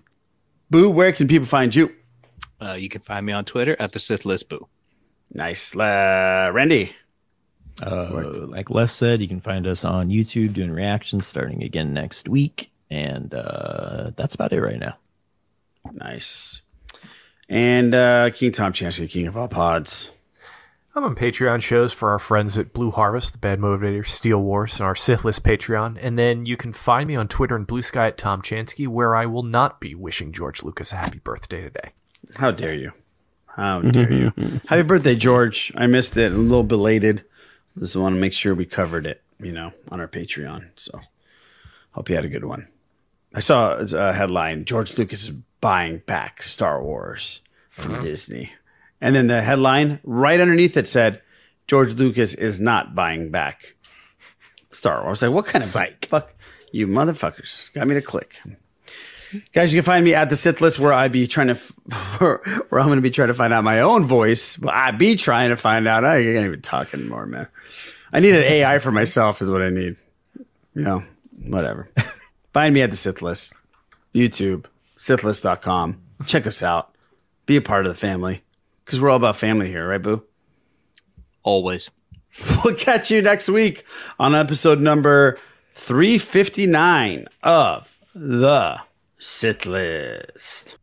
Boo, where can people find you?
Uh, you can find me on Twitter at the Sith List Boo.
Nice, uh, Randy.
Uh, like Les said, you can find us on YouTube doing reactions starting again next week, and uh, that's about it right now.
Nice. And uh, King Tom Chansky, King of all pods.
I'm on Patreon shows for our friends at Blue Harvest, the Bad Motivator, Steel Wars, and our Sith List Patreon. And then you can find me on Twitter and Blue Sky at Tom Chansky, where I will not be wishing George Lucas a happy birthday today.
How dare you? How dare you? <laughs> Happy birthday, George. I missed it. A little belated. Just want to make sure we covered it, you know, on our Patreon. So hope you had a good one. I saw a headline George Lucas is buying back Star Wars from mm-hmm. Disney. And then the headline right underneath it said, George Lucas is not buying back Star Wars. Like, what kind of
Psych.
fuck? You motherfuckers got me to click. Guys, you can find me at the Sith list where I be trying to, f- <laughs> where I'm going to be trying to find out my own voice. But I be trying to find out. I can't even talk anymore, man. I need an AI for myself, is what I need. You know, whatever. <laughs> find me at the Sith list, YouTube, sithlist.com. Check us out. Be a part of the family because we're all about family here, right, Boo?
Always. <laughs>
We'll catch you next week on episode number 359 of The Sith List.